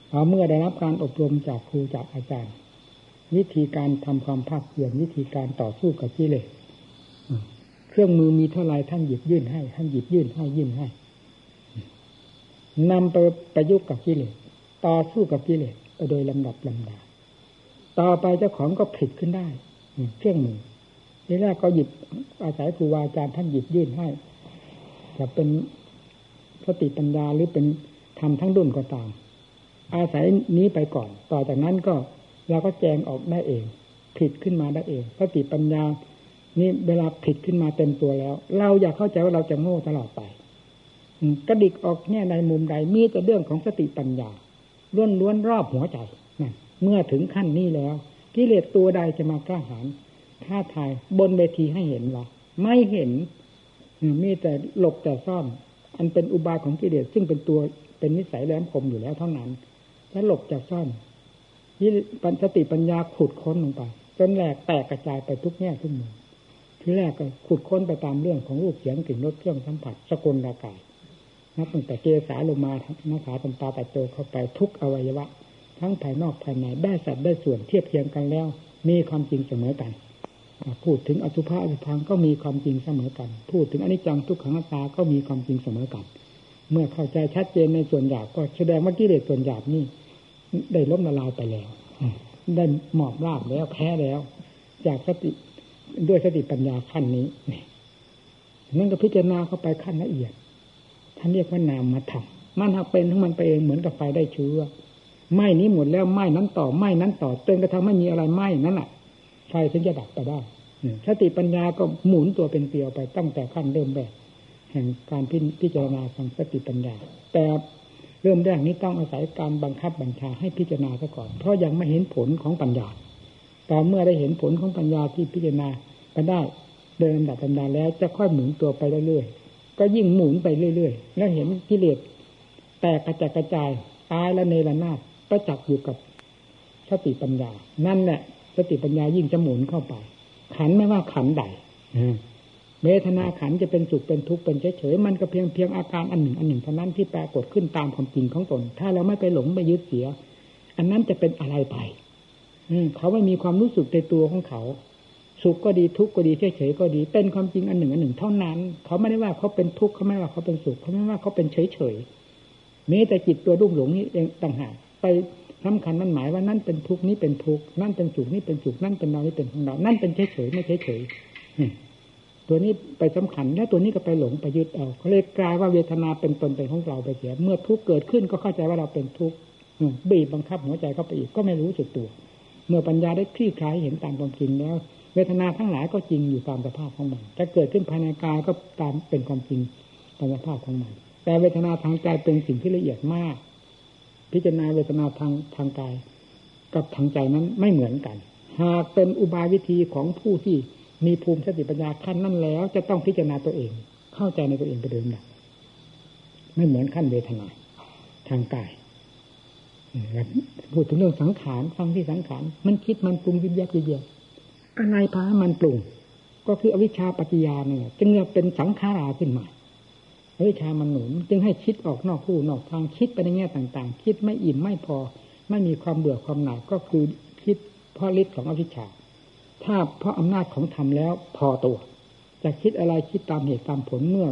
พอาเมื่อได้รับการอบรมจากครูจากอาจารย์ วิธีการทำความภาคเพียรวิธีการต่อสู้กับกิเลสเครื่องมือมีเท่าไรท่านหยิบยื่นให้ท่านหยิบยื่นให้ยื่นให้นำไปประยุกต์กับกิเลสต่อสู้กับกิเลสโดยลำดับลำดา ต่อไปเจ้าของก็ผิดขึ้นได้เครื่องมือ ทีแรกก็หยิบอาศัยครูบาอาจารย์ท่านหยิบยื่นให้จะเป็นสติปัญญาหรือเป็นทำทั้งดุนก็ตาม อาศัยนี้ไปก่อน ต่อจากนั้นก็เราก็แจงออกได้เอง ผิดขึ้นมาได้เองสติปัญญา นี่เวลาผิดขึ้นมาเต็มตัวแล้ว เราอยากเข้าใจว่าเราจะโง่ตลอดไปกระดิกออกแง่ใดมุมใดมีแต่เรื่องของสติปัญญาล้วนล้วนรอบหัวใจเมื่อถึงขั้นนี้แล้วกิเลสตัวใดจะมากล้าหาญ ท้าทายบนเวทีให้เห็นว่าไม่เห็นมีแต่หลบแต่ซ่อน อันเป็นอุบายของกิเลสซึ่งเป็นตัวเป็นนิสัยแหลมคมอยู่แล้วเท่านั้นแล้วหลบจากซ่อนที่ปัญสติปัญญาขุดค้นลงไปจนแหลกแตกกระจายไปทุกแง่ทุกมุมที่แรกก็ขุดค้นไปตามเรื่องของรูปเสียงกลิ่นรสเครื่องสัมผัสสกุลรากายนับตั้งแต่เกสาลงมาหน้าขาตำตาตัดโจเข้าไปทุกอวัยวะ ทั้งภายนอกภายในได้สัดได้ส่วนเทียบเทียงกันแล้ว มีความจริงเสมอกัน พูดถึงอสุภะอสุพังก็มีความจริงเสมอกัน พูดถึงอนิจจังทุกขังตาก็มีความจริงเสมอกัน เมื่อเข้าใจชัดเจนในส่วนหยาบก็แสดงว่ากิเลสส่วนหยาบนี่ได้ล้มละลายไปแล้ว ได้หมอบราบแล้วแพ้แล้ว จากสติด้วยสติปัญญาขั้นนี้นั่นก็พิจารณาเข้าไปขั้นละเอียดท่านเรียกว่านามมาทำมันหักเป็นทั้งมันไปเองเหมือนกับไฟได้เชื้อไหม้นี้หมดแล้วไหม้นั้นต่อไหม้นั้นต่อจนกระทั่งไม่มีอะไรไหม้นั่นแหละ ไฟถึงจะดับไปได้สติปัญญาก็หมุนตัวเป็นเกลียวไปตั้งแต่ขั้นเริ่มแรกแห่งการพิจารณาทางสติปัญญา แต่เริ่มแรกนี้ต้องอาศัยการบังคับบัญชาให้พิจารณาซะก่อน เพราะยังไม่เห็นผลของปัญญาแต่เมื่อได้เห็นผลของปัญญาที่พิจารณาก็ได้เดินลำดับลำดาแล้วจะค่อยหมุนตัวไปเรื่อยๆก็ยิ่งหมุนไปเรื่อยๆ แล้วเห็นกิเลสแตกกระจายกระจายตายและเนรนาฏประจักษ์อยู่กับสติปัญญา นั่นแหละ สติปัญญายิ่งจะหมุนเข้าไป ขันไม่ว่าขันใดเวทนาขันจะเป็นสุขเป็นทุกข์เป็นเฉยๆมันก็เพียงเพียงอาการอันหนึ่งอันหนึ่งเท่านั้นที่ปรากฏขึ้นตามความจริงของตน ถ้าเราไม่ไปหลงไปยึดเสีย อันนั้นจะเป็นอะไรไป อืเขาไม่มีความรู้สึกในตัวของเขา สุขก็ดีทุกข์ก็ดีเฉยๆก็ดี เป็นความจริงอันหนึ่งอันหนึ่งเท่านั้น เขาไม่ได้ว่าเขาเป็นทุกข์เขาไม่ว่าเขาเป็นสุขเขาไม่ว่าเขาเป็นเฉยๆม้แต่จิตตัวรุ่มหลงนี่เองต่างหากไป สำคัญมันหมายว่านั่นเป็นทุกข์นี้เป็นทุกข์นั่นเป็นสุขนี่เป็นสุขนั่นเป็นเรานี่เป็นของเรา นั่นเป็นเฉยๆไม่เฉยๆตัวนี้ไปสำคัญแล้วตัวนี้ก็ไปหลงไปยึดเอาเขาเลยกลายว่าเวทนาเป็นตนเป็นของเราไปเสีย เมื่อทุกข์เกิดขึ้นก็เข้าใจว่าเราเป็นทุกข์บีบบังคับหัวใจเข้าไปอีกก็ไม่รู้สึกตัว เมื่อปัญญาได้คลี่คลายเห็นตามความจริงแล้ว เวทนาทั้งหลายก็จริงอยู่ตามสภาพของมันจะเกิดขึ้นภายในกายก็ตามเป็นความจริงตามสภาพของมันแต่เวทนาทางใจเป็นสิ่งที่ละเอียดมาก พิจารณาเวทนาทางทางกาย กับทางใจนั้นไม่เหมือนกัน หากเป็นอุบายวิธีของผู้ที่มีภูมิสติปัญญาขั้นนั้นแล้ว จะต้องพิจารณาตัวเอง เข้าใจในตัวเองไปเดิมดับไม่เหมือนขั้นเวทนาทางกายพูดถึงเรื่องสังขารฟังที่สังขารมันคิดมันปรุงยิบยับยิบยับอะไรพามันปรุง ก็คืออวิชชาปัจจยาเนี่ยจึงเป็นสังขาราขึ้นมา วิชามันหนุน จึงให้คิดออกนอกคู่นอกทางคิดไปในแง่ต่าง ๆ คิดไม่อิ่มไม่พอ ไม่มีความเบื่อความหน่ายก็คือคิดเพราะฤทธิ์ของอวิชชา ถ้าเพราะอำนาจของธรรมแล้วพอตัว จะคิดอะไรคิดตามเหตุตามผลเมื่อ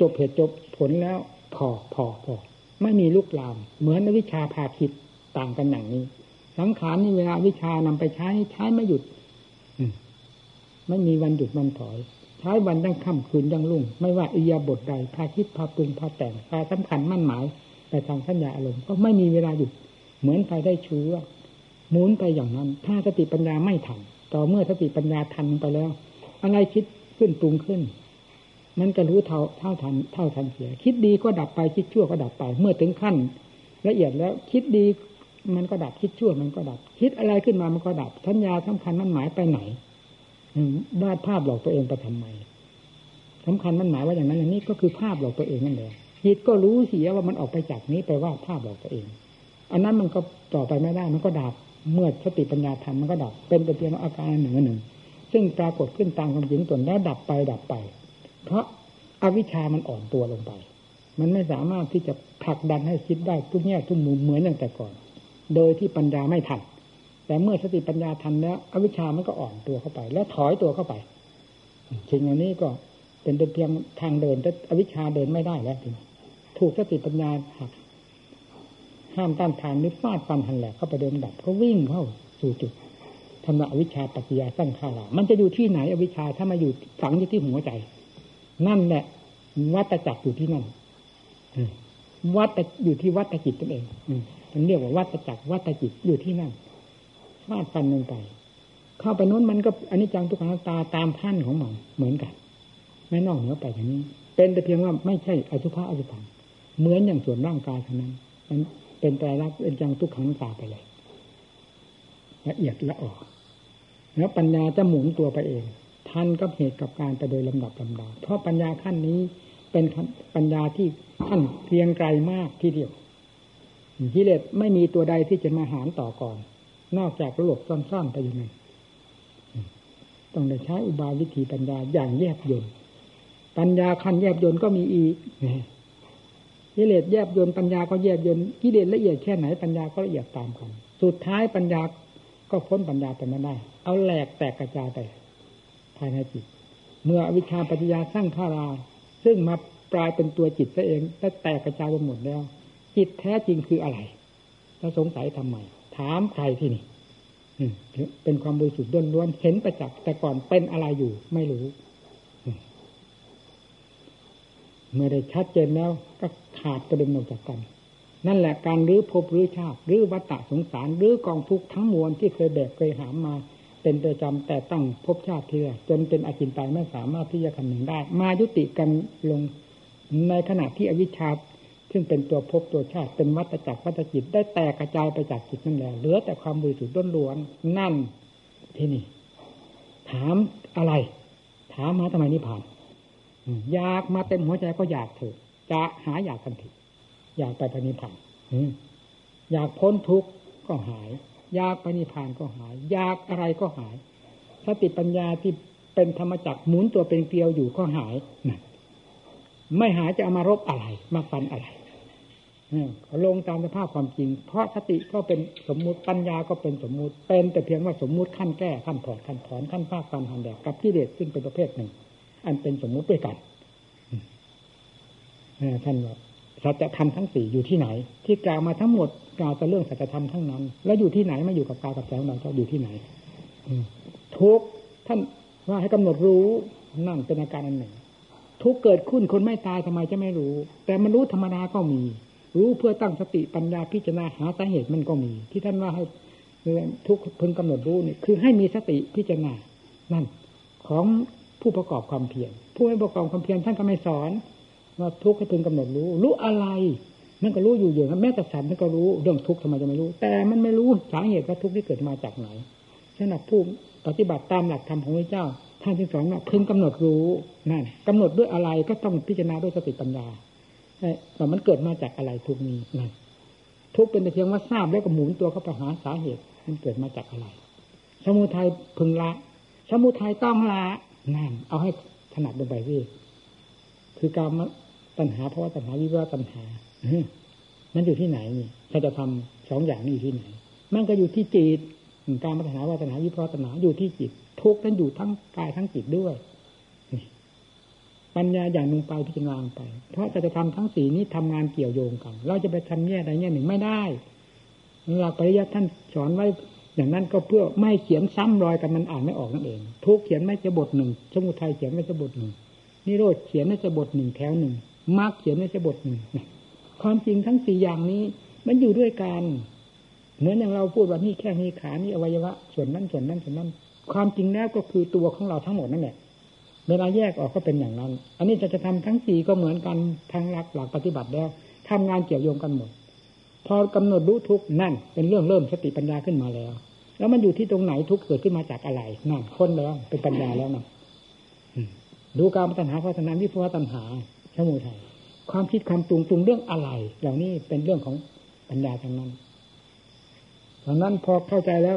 จบเหตุจบผลแล้วพอพอพอไม่มีลุกลาม เหมือนวิชาพาคิดต่างกันอย่างนี้ สังขารนี่เวลาวิชานำไปใช้ใช้ไม่หยุดไม่มีวันหยุดมันถอย ใช้วันตั้งค่ำคืนยังรุ่ง ไม่ว่าอิยาบทใดพาคิดพาปรุงพาแต่งพาสำคัญมั่นหมายแต่ทางสัญญาอารมณ์ก็ไม่มีเวลาหยุดเหมือนไฟได้เชื้อหมุนไปอย่างนั้น ถ้าสติปัญญาไม่ทันต่อเมื่อสติปัญญาทันไปแล้ว อะไรคิดขึ้นปรุงขึ้น มันจะรู้เท่าเท่าทันเท่าทันเสีย คิดดีก็ดับไปคิดชั่วก็ดับไป เมื่อถึงขั้น ละเอียดแล้วคิดดีมันก็ดับคิดชั่วมันก็ดับ คิดอะไรขึ้นมามันก็ดับสัญญาสำคัญมั่นหมายไปไหน วาดภาพหลอกตัวเองไปทำไมสำคัญมันหมายว่าอย่างนั้นอย่างนี้ก็คือภาพหลอกตัวเองนั่นแหละจิตก็รู้เสียว่ามันออกไปจากนี้ไปวาดภาพหลอกตัวเอง อันนั้นมันก็ต่อไปไม่ได้ มันก็ดับเมื่อสติปัญญาทำมันก็ดับ เป็นแต่เพียงอาการหนึ่งหนึ่ง ซึ่งปรากฏขึ้นตามความจริงตัวแล้วดับไปดับไป เพราะอาวิชามันอ่อนตัวลงไป มันไม่สามารถที่จะผลักดันให้คิดได้ทุกแง่ทุกมุมเหมือนอย่างแต่ก่อน โดยที่ปัญญาไม่ทัน แต่เมื่อสติปัญญาทันแล้วอวิชามันก็อ่อนตัวเข้าไป แล้วถอยตัวเข้าไปสิ่งเหล่านี้ก็เป็นเพียงทางเดินแต่อวิชาเดินไม่ได้แล้วถูกสติปัญญาหักห้ามต้านทานหรือฟาดฟันหันแหลกเข้าไปเดินดับก็วิ่งเข้าสู่จุดทำลายอวิชาปัจจยาสร้างข้ารามันจะอยู่ที่ไหนอวิชาถ้ามาอยู่ฝังอยู่ที่หัวใจ นั่นแหละ วัตจักรอยู่ที่นั่นวัตอยู่ที่วัตจิตนั่นเองมันเรียกว่าวัตจักรวัตจิตอยู่ที่นั่น ฟาดฟันลงไป เข้าไปน้นมันก็อันนี้จังทุกขังตาตามพันของมันเหมือนกัน ไม่นอกเหนือไปอย่างนี้ เป็นแต่เพียงว่าไม่ใช่อสุภะอสุพังเหมือนอย่างส่วนร่างกายเท่านั้น มันเป็นแต่ละเป็นจังทุกขังตาไปเลยละเอียดละออกแล้วปัญญาจะหมุนตัวไปเองทันกับเหตุกับการไปโดยลำดับลำดาเพราะปัญญาขั้นนี้เป็นปัญญาที่ขั้นเพียงไกลมากทีเดียวกิเลสไม่มีตัวใดที่จะมาหารต่อก่อน นอกจากหลบซ่อนๆไปอย่างนั้นต้องได้ใช้อุบายวิธีปัญญาอย่างแยบยนปัญญาขั้นแยบยนก็มีอีกกิเลสแยบยนปัญญาก็แยบยนกิเลสละเอียดแค่ไหนปัญญาก็ละเอียดตามกัน สุดท้ายปัญญาก็พ้นปัญญาไปไม่ได้ เอาแหลกแตกกระจายไปภายในจิต เมื่อวิชาปัญญาสร้างขารา ซึ่งมาปลายเป็นตัวจิตซะเองแต่แตกกระจายไปหมดแล้ว จิตแท้จริงคืออะไร ถ้าสงสัยทำไม ถามใครที่นี่เป็นความบริสุทธิ์ล้วนๆเห็นประจักษ์แต่ก่อนเป็นอะไรอยู่ไม่รู้ เมื่อได้ชัดเจนแล้วก็ขาดกระเด็นออกจากกัน นั่นแหละการรื้อภพรื้อชาติรื้อวัฏสงสารรื้อกองทุกข์ทั้งมวลที่เคยแบกเคยหามมา เป็นประจำแต่ตั้งภพชาติเทือจนเป็นอาจินตายไม่สามารถที่จะคำหนึ่งได้ มายุติกันลงในขณะที่อวิชชา ซึ่งเป็นตัวภพตัวชาติเป็นวัฏจักรวัฏจิตได้แตกกระจายไปจากจิตนั่นแหละเหลือแต่ความบริสุทธิ์ล้วนนั่นที่นี่ ถามอะไร ถามมาทำไมนิพพานอยากมาเต็มหัวใจก็อยากเถอะจะหาอยากทันทีอยากไปปณิพันอยากพ้นทุกข์ก็หาย อยากปณิพันก็หาย อยากอะไรก็หายสติปัญญาที่เป็นธรรมจักรหมุนตัวเป็นเกลียวอยู่ก็หายนั่น ไม่หายจะเอามารบอะไร มาฟันอะไรลงตามสภาพความจริง เพราะสติก็เป็นสมมุติปัญญาก็เป็นสมมุติ เป็นแต่เพียงว่าสมมุติขั้นแก้ขั้นถอดขั้นถอนขั้นภาคการหันแดกกับที่เด็ดซึ่งเป็นประเภทหนึ่ง อันเป็นสมมุติด้วยกันท่านว่าสัจธรรมทั้งสี่อยู่ที่ไหน ที่กล่าวมาทั้งหมดกล่าวแต่เรื่องสัจธรรมทั้งนั้น แล้วอยู่ที่ไหนไมาอยู่กับกายกับใจของเราจะอยู่ที่ไหนทุกท่านว่าให้กำหนดรู้นั่นเป็นอาการอันหนึ่ง ทุกเกิดขึ้นคนไม่ตายทำไมจะไม่รู้ แต่มันรู้ธรรมดาก็มี รู้เพื่อตั้งสติปัญญาพิจารณาหาสาเหตุมันก็มี ที่ท่านว่าให้ทุกพึงกำหนดรู้นี่คือให้มีสติพิจารณานั่น ของผู้ประกอบความเพียรผู้ไม่ประกอบความเพียรท่านก็ไม่สอนว่าทุกข์ให้พึงกำหนดรู้ รู้อะไรนั่นก็รู้อยู่อย่างแม้แต่สัตว์นั่นก็รู้เรื่องทุกข์ทำไมจะไม่รู้ แต่มันไม่รู้สาเหตุว่าทุกข์ที่เกิดมาจากไหนฉะนั้นผู้ปฏิบัติตามหลักธรรมของพระเจ้า ท่านที่สองเนว่าพึงกำหนดรู้นั่นกำหนดด้วยอะไรก็ต้องพิจารณาด้วยสติปัญญาแต่มันเกิดมาจากอะไรทุกนี้นั่นทุกเป็นแต่เพียงว่าทราบแล้วก็หมุนตัวเข้าไปหาสาเหตุ มันเกิดมาจากอะไร สมุทัยพึงละ สมุทัยต้องละนั่นเอาให้ถนัดลงไปสิคือการตัณหาเพราะว่าตัณหาวิวาตัณหามันอยู่ที่ไหนนี่ถ้าจะทำสองอย่างนี้อยู่ที่ไหน มันก็อยู่ที่จิตการปัญหาว่าตัณหาวิพาตัณหาอยู่ที่จิต ทุกนั้นอยู่ทั้งกายทั้งจิตด้วยปัญญาอย่างลงไปพิจารณาไป เพราะจะทำทั้งสี่นี้ทำงานเกี่ยวโยงกัน เราจะไปทำแง่ใดแง่หนึ่งไม่ได้หลักปริยัติท่านสอนไว้อย่างนั้นก็เพื่อไม่เขียนซ้ำรอยกันมันอ่านไม่ออกนั่นเอง ทุกเขียนไม่จะบทหนึ่งสมุทัยเขียนไม่จะบทหนึ่งนิโรธเขียนไม่จะบทหนึ่งแถวหนึ่งมรรคเขียนไม่ใช่บทหนึ่งความจริงทั้งสี่อย่างนี้ มันอยู่ด้วยกัน เหมือนอย่างเราพูดว่านี่แค่นี้ขานี่อวัยวะ ส่วนนั้นส่วนนั้นส่วนนั้น ความจริงแล้วก็คือตัวของเราทั้งหมดนั่นแหละเวลาแยกออกก็เป็นอย่างนั้น อันนี้จะจะทำทั้งสี่ก็เหมือนกันทางหลักหลักปฏิบัติแล้วทำงานเกี่ยวโยงกันหมด พอกำหนดรู้ทุกนั่น เป็นเรื่องเริ่มสติปัญญาขึ้นมาแล้ว แล้วมันอยู่ที่ตรงไหนทุกเกิดขึ้นมาจากอะไรนั่นค้นแล้วเป็นปัญญาแล้วนะดูการปัญหาพัฒนาวิภวตัญหาสมุทัยความคิดความปรุงปรุงเรื่องอะไร เหล่านี้เป็นเรื่องของปัญญาทั้งนั้นดังนั้นพอเข้าใจแล้ว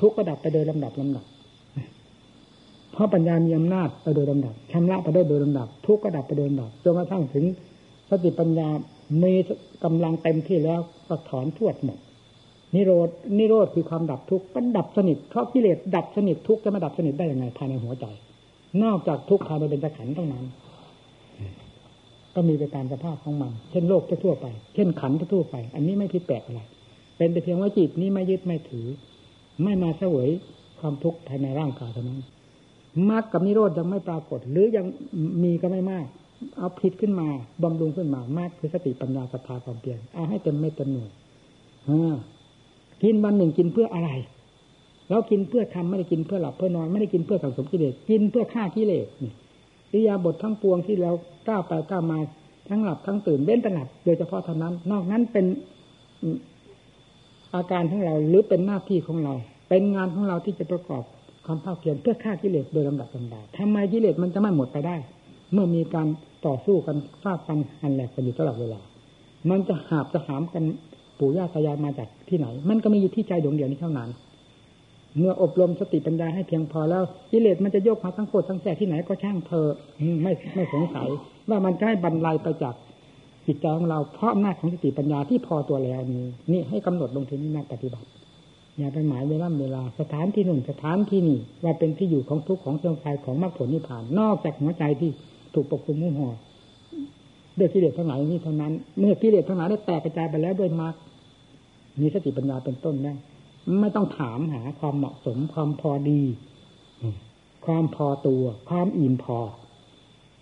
ทุกก็ดับไปโดยลำดับลำดับ เพราะปัญญามีอำนาจไปโดยลำดับชำระไปได้โดยลำดับ ทุกข์ก็ดับไปโดยลำดับจนกระทั่งถึงสติปัญญามีกำลังเต็มที่แล้วก็ถอนทวดหมดนิโรดนิโรธคือความดับทุกข์ก็ดับสนิทเพราะกิเลสดับสนิททุกข์จะม่ดับสนิทได้ยังไงภายในหัวใจ นอกจากทุกข์ภายในเป็นขันธ์เท่านั้น ก็มีไปตามสภาพของมัน เช่นโลกทั่วไป เช่นขันทั่วไป อันนี้ไม่ผิดแปลกอะไร เป็นแต่เพียงว่าจิตนี้ไม่ยึดไม่ถือ ไม่มาเสวยความทุกข์ภายในร่างกายเท่านั้น มรรคกับนิโรธยังไม่ปรากฏ หรือยังมีก็ไม่มาก เอาผิดขึ้นมาบำรุงขึ้นมามากคือสติปัญญาศรัทธาความเปลี่ยนเอาให้เต็มเม็ดเต็มหน่วยกินวันหนึ่งกินเพื่ออะไรแล้วกินเพื่อทำไม่ได้กินเพื่อหลับเพื่อนอนไม่ได้กินเพื่อสังสมกิเลสกินเพื่อฆ่ากิเลสนี่อิยาบททั้งปวงที่เราก้าวไปก้าวมาทั้งหลับทั้งตื่นเบ้นตระหนักโดยเฉพาะเท่านั้น นอกนั้นเป็นอาการของเราหรือเป็นหน้าที่ของเรา เป็นงานของเราที่จะประกอบ ความภาคเพียรเพื่อฆ่ากิเลสโดยลำดับลำดับทำไมกิเลสมันจะไม่หมดไปได้ เมื่อมีการต่อสู้กันฟาดกันหันแหลกกันอยู่ตลอดเวลา มันจะหาบจะหามกันปู่ย่าตายายมาจากที่ไหน มันก็มีอยู่ที่ใจดวงเดียวนี้เท่านั้น เมื่ออบรมสติปัญญาให้เพียงพอแล้วกิเลสมันจะยกมาทั้งโคตรทั้งแสที่ไหนก็ช่างเธอไม่ไม่สงสัย ว่ามันจะให้บรรลัยไปจากจิตใจของเราเพราะอำนาจของสติปัญญาที่พอตัวแล้วนี้นี่ให้กำหนดลงที่นี้นักปฏิบัติ อย่าไปหมายเวลาเวลาสถานที่หนึ่งสถานที่นี่ว่าเป็นที่อยู่ของทุกข์ของเสื่อมคลายของมรรคผลนิพพานนอกจากหัวใจที่ถูกปกคลุมมุ่งห่อด้วยกิเลสทั้งหลายนี้เท่านั้น เมื่อกิเลสทั้งหลายได้แตกกระจายไปแล้วด้วยมรรคมีสติปัญญาเป็นต้นแล้วไม่ต้องถามหาความเหมาะสมความพอดี ความพอตัว ความอิ่มพอ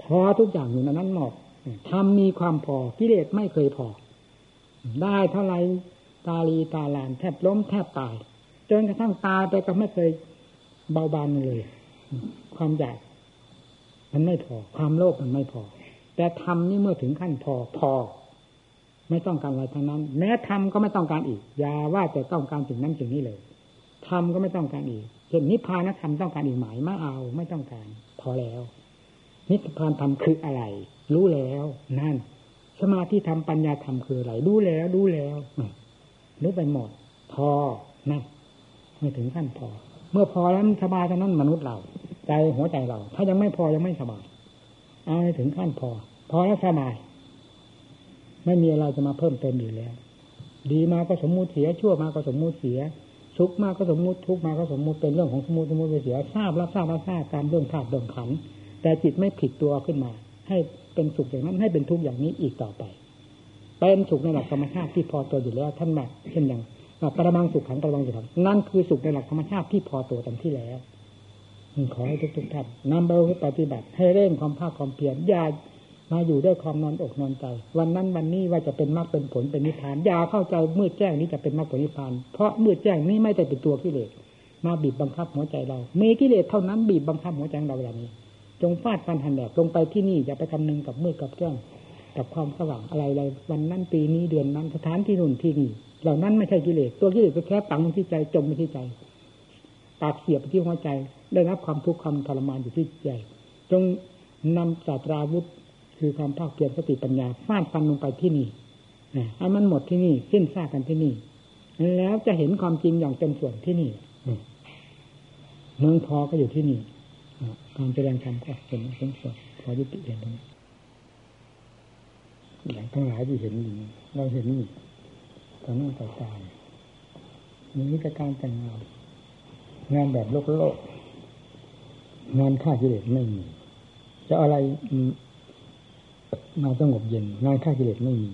พอทุกอย่างอยู่ในนั้นหมดทำมีความพอกิเลสไม่เคยพอ ได้เท่าไร ตาลีตาลานแทบล้มแทบตาย จนกระทั่งตายไปก็ไม่เคยเบาบางเลย ความอยากมันไม่พอ ความโลภมันไม่พอ แต่ทำนี่เมื่อถึงขั้นพอพอ ไม่ต้องการอะไรทั้งนั้น แม้ทำก็ไม่ต้องการอีกอย่าว่าแต่ต้องการสิ่งนั้นสิ่งนี้เลยทำก็ไม่ต้องการอีกเช่นนิพพานธรรมต้องการอีกไหมไม่เอาไม่ต้องการ พอแล้ว นิพพานธรรมคืออะไร รู้แล้ว นั่น สมาธิธรรมปัญญาธรรมคืออะไรรู้แล้วรู้แล้ว รู้ไปหมด พอนั่นไม่ถึงขั้นพอ เมื่อพอแล้วสบายเท่านั้นมนุษย์เรา ใจหัวใจเรา ถ้ายังไม่พอยังไม่สบาย เอาให้ถึงขั้นพอ พอแล้วสบาย ไม่มีอะไรจะมาเพิ่มเติมอีกแล้ว ดีมาก็สมมุติเสียชั่วมาก็สมมุติเสียสุขมาก็สมมุติทุกมาก็สมมุติเป็นเรื่องของสมมุติสมมุติไปเสียทราบรับทราบรับทราบตามเรื่องธาตุเรื่องขันแต่จิตไม่ผิดตัวขึ้นมา ให้เป็นสุขอย่างนั้นให้เป็นทุกข์อย่างนี้อีกต่อไป เป็นสุขในหลักธรรมชาติที่พอตัวอยู่แล้วท่านแมาเช่นอย่างปรมังสุขขังปรมังสุขขังนั่นคือสุขในหลักธรรมชาติที่พอตัวเต็มที่แล้วขอให้ทุกทุกท่านนำไปปฏิบัติ ให้เร่งความภาคความเพียรอย่ามาอยู่ด้วยความนอนอกนอนใจ วันนั้นวันนี้ว่าจะเป็นมรรคเป็นผลเป็นนิพพานอย่าเข้าใจมืดแจ้งนี้จะเป็นมรรคผลนิพพาน เพราะมืดแจ้งนี้ไม่ได้เป็นตัวกิเลสมาบีบบังคับหัวใจเราเมกิเลสเท่านั้นบีบบังคับหัวใจเราเวลางนี้ จงฟาดฟันหันแดดลงไปที่นี่อย่าไปคำนึงกับมืดกับแจ้ง กับความสว่างอะไรอะไรวันนั้นปีนี้เดือนนั้นสถานที่นู่นที่นี่เหล่านั้นไม่ใช่กิเลสตัวกิเลสก็แค่ตังที่ใจจมที่ใจปากเสียบไปที่หัวใจ ได้รับความทุกข์ความทรมานอยู่ที่ใจ จงนำศาสตราวุธคือความภาคเพียรสติปัญญาฟาดฟันลงไปที่นี่ให้มันหมดที่นี่สิ้นซากกันที่นี่ แล้วจะเห็นความจริงอย่างเต็มส่วนที่นี่เมืองพอก็อยู่ที่นี่การแสดงธรรมก็เห็นเต็มส่วนพอยุติเองตรงนี้ อย่างทั้งหลายที่เห็นอยู่เราเห็นนี่ต่อหน้าต่อตานี้ก็การแต่งงานงานแบบโลกโลก งานฆ่ากิเลสไม่มี จะอะไรมาสงบเย็น งานฆ่ากิเลสไม่มี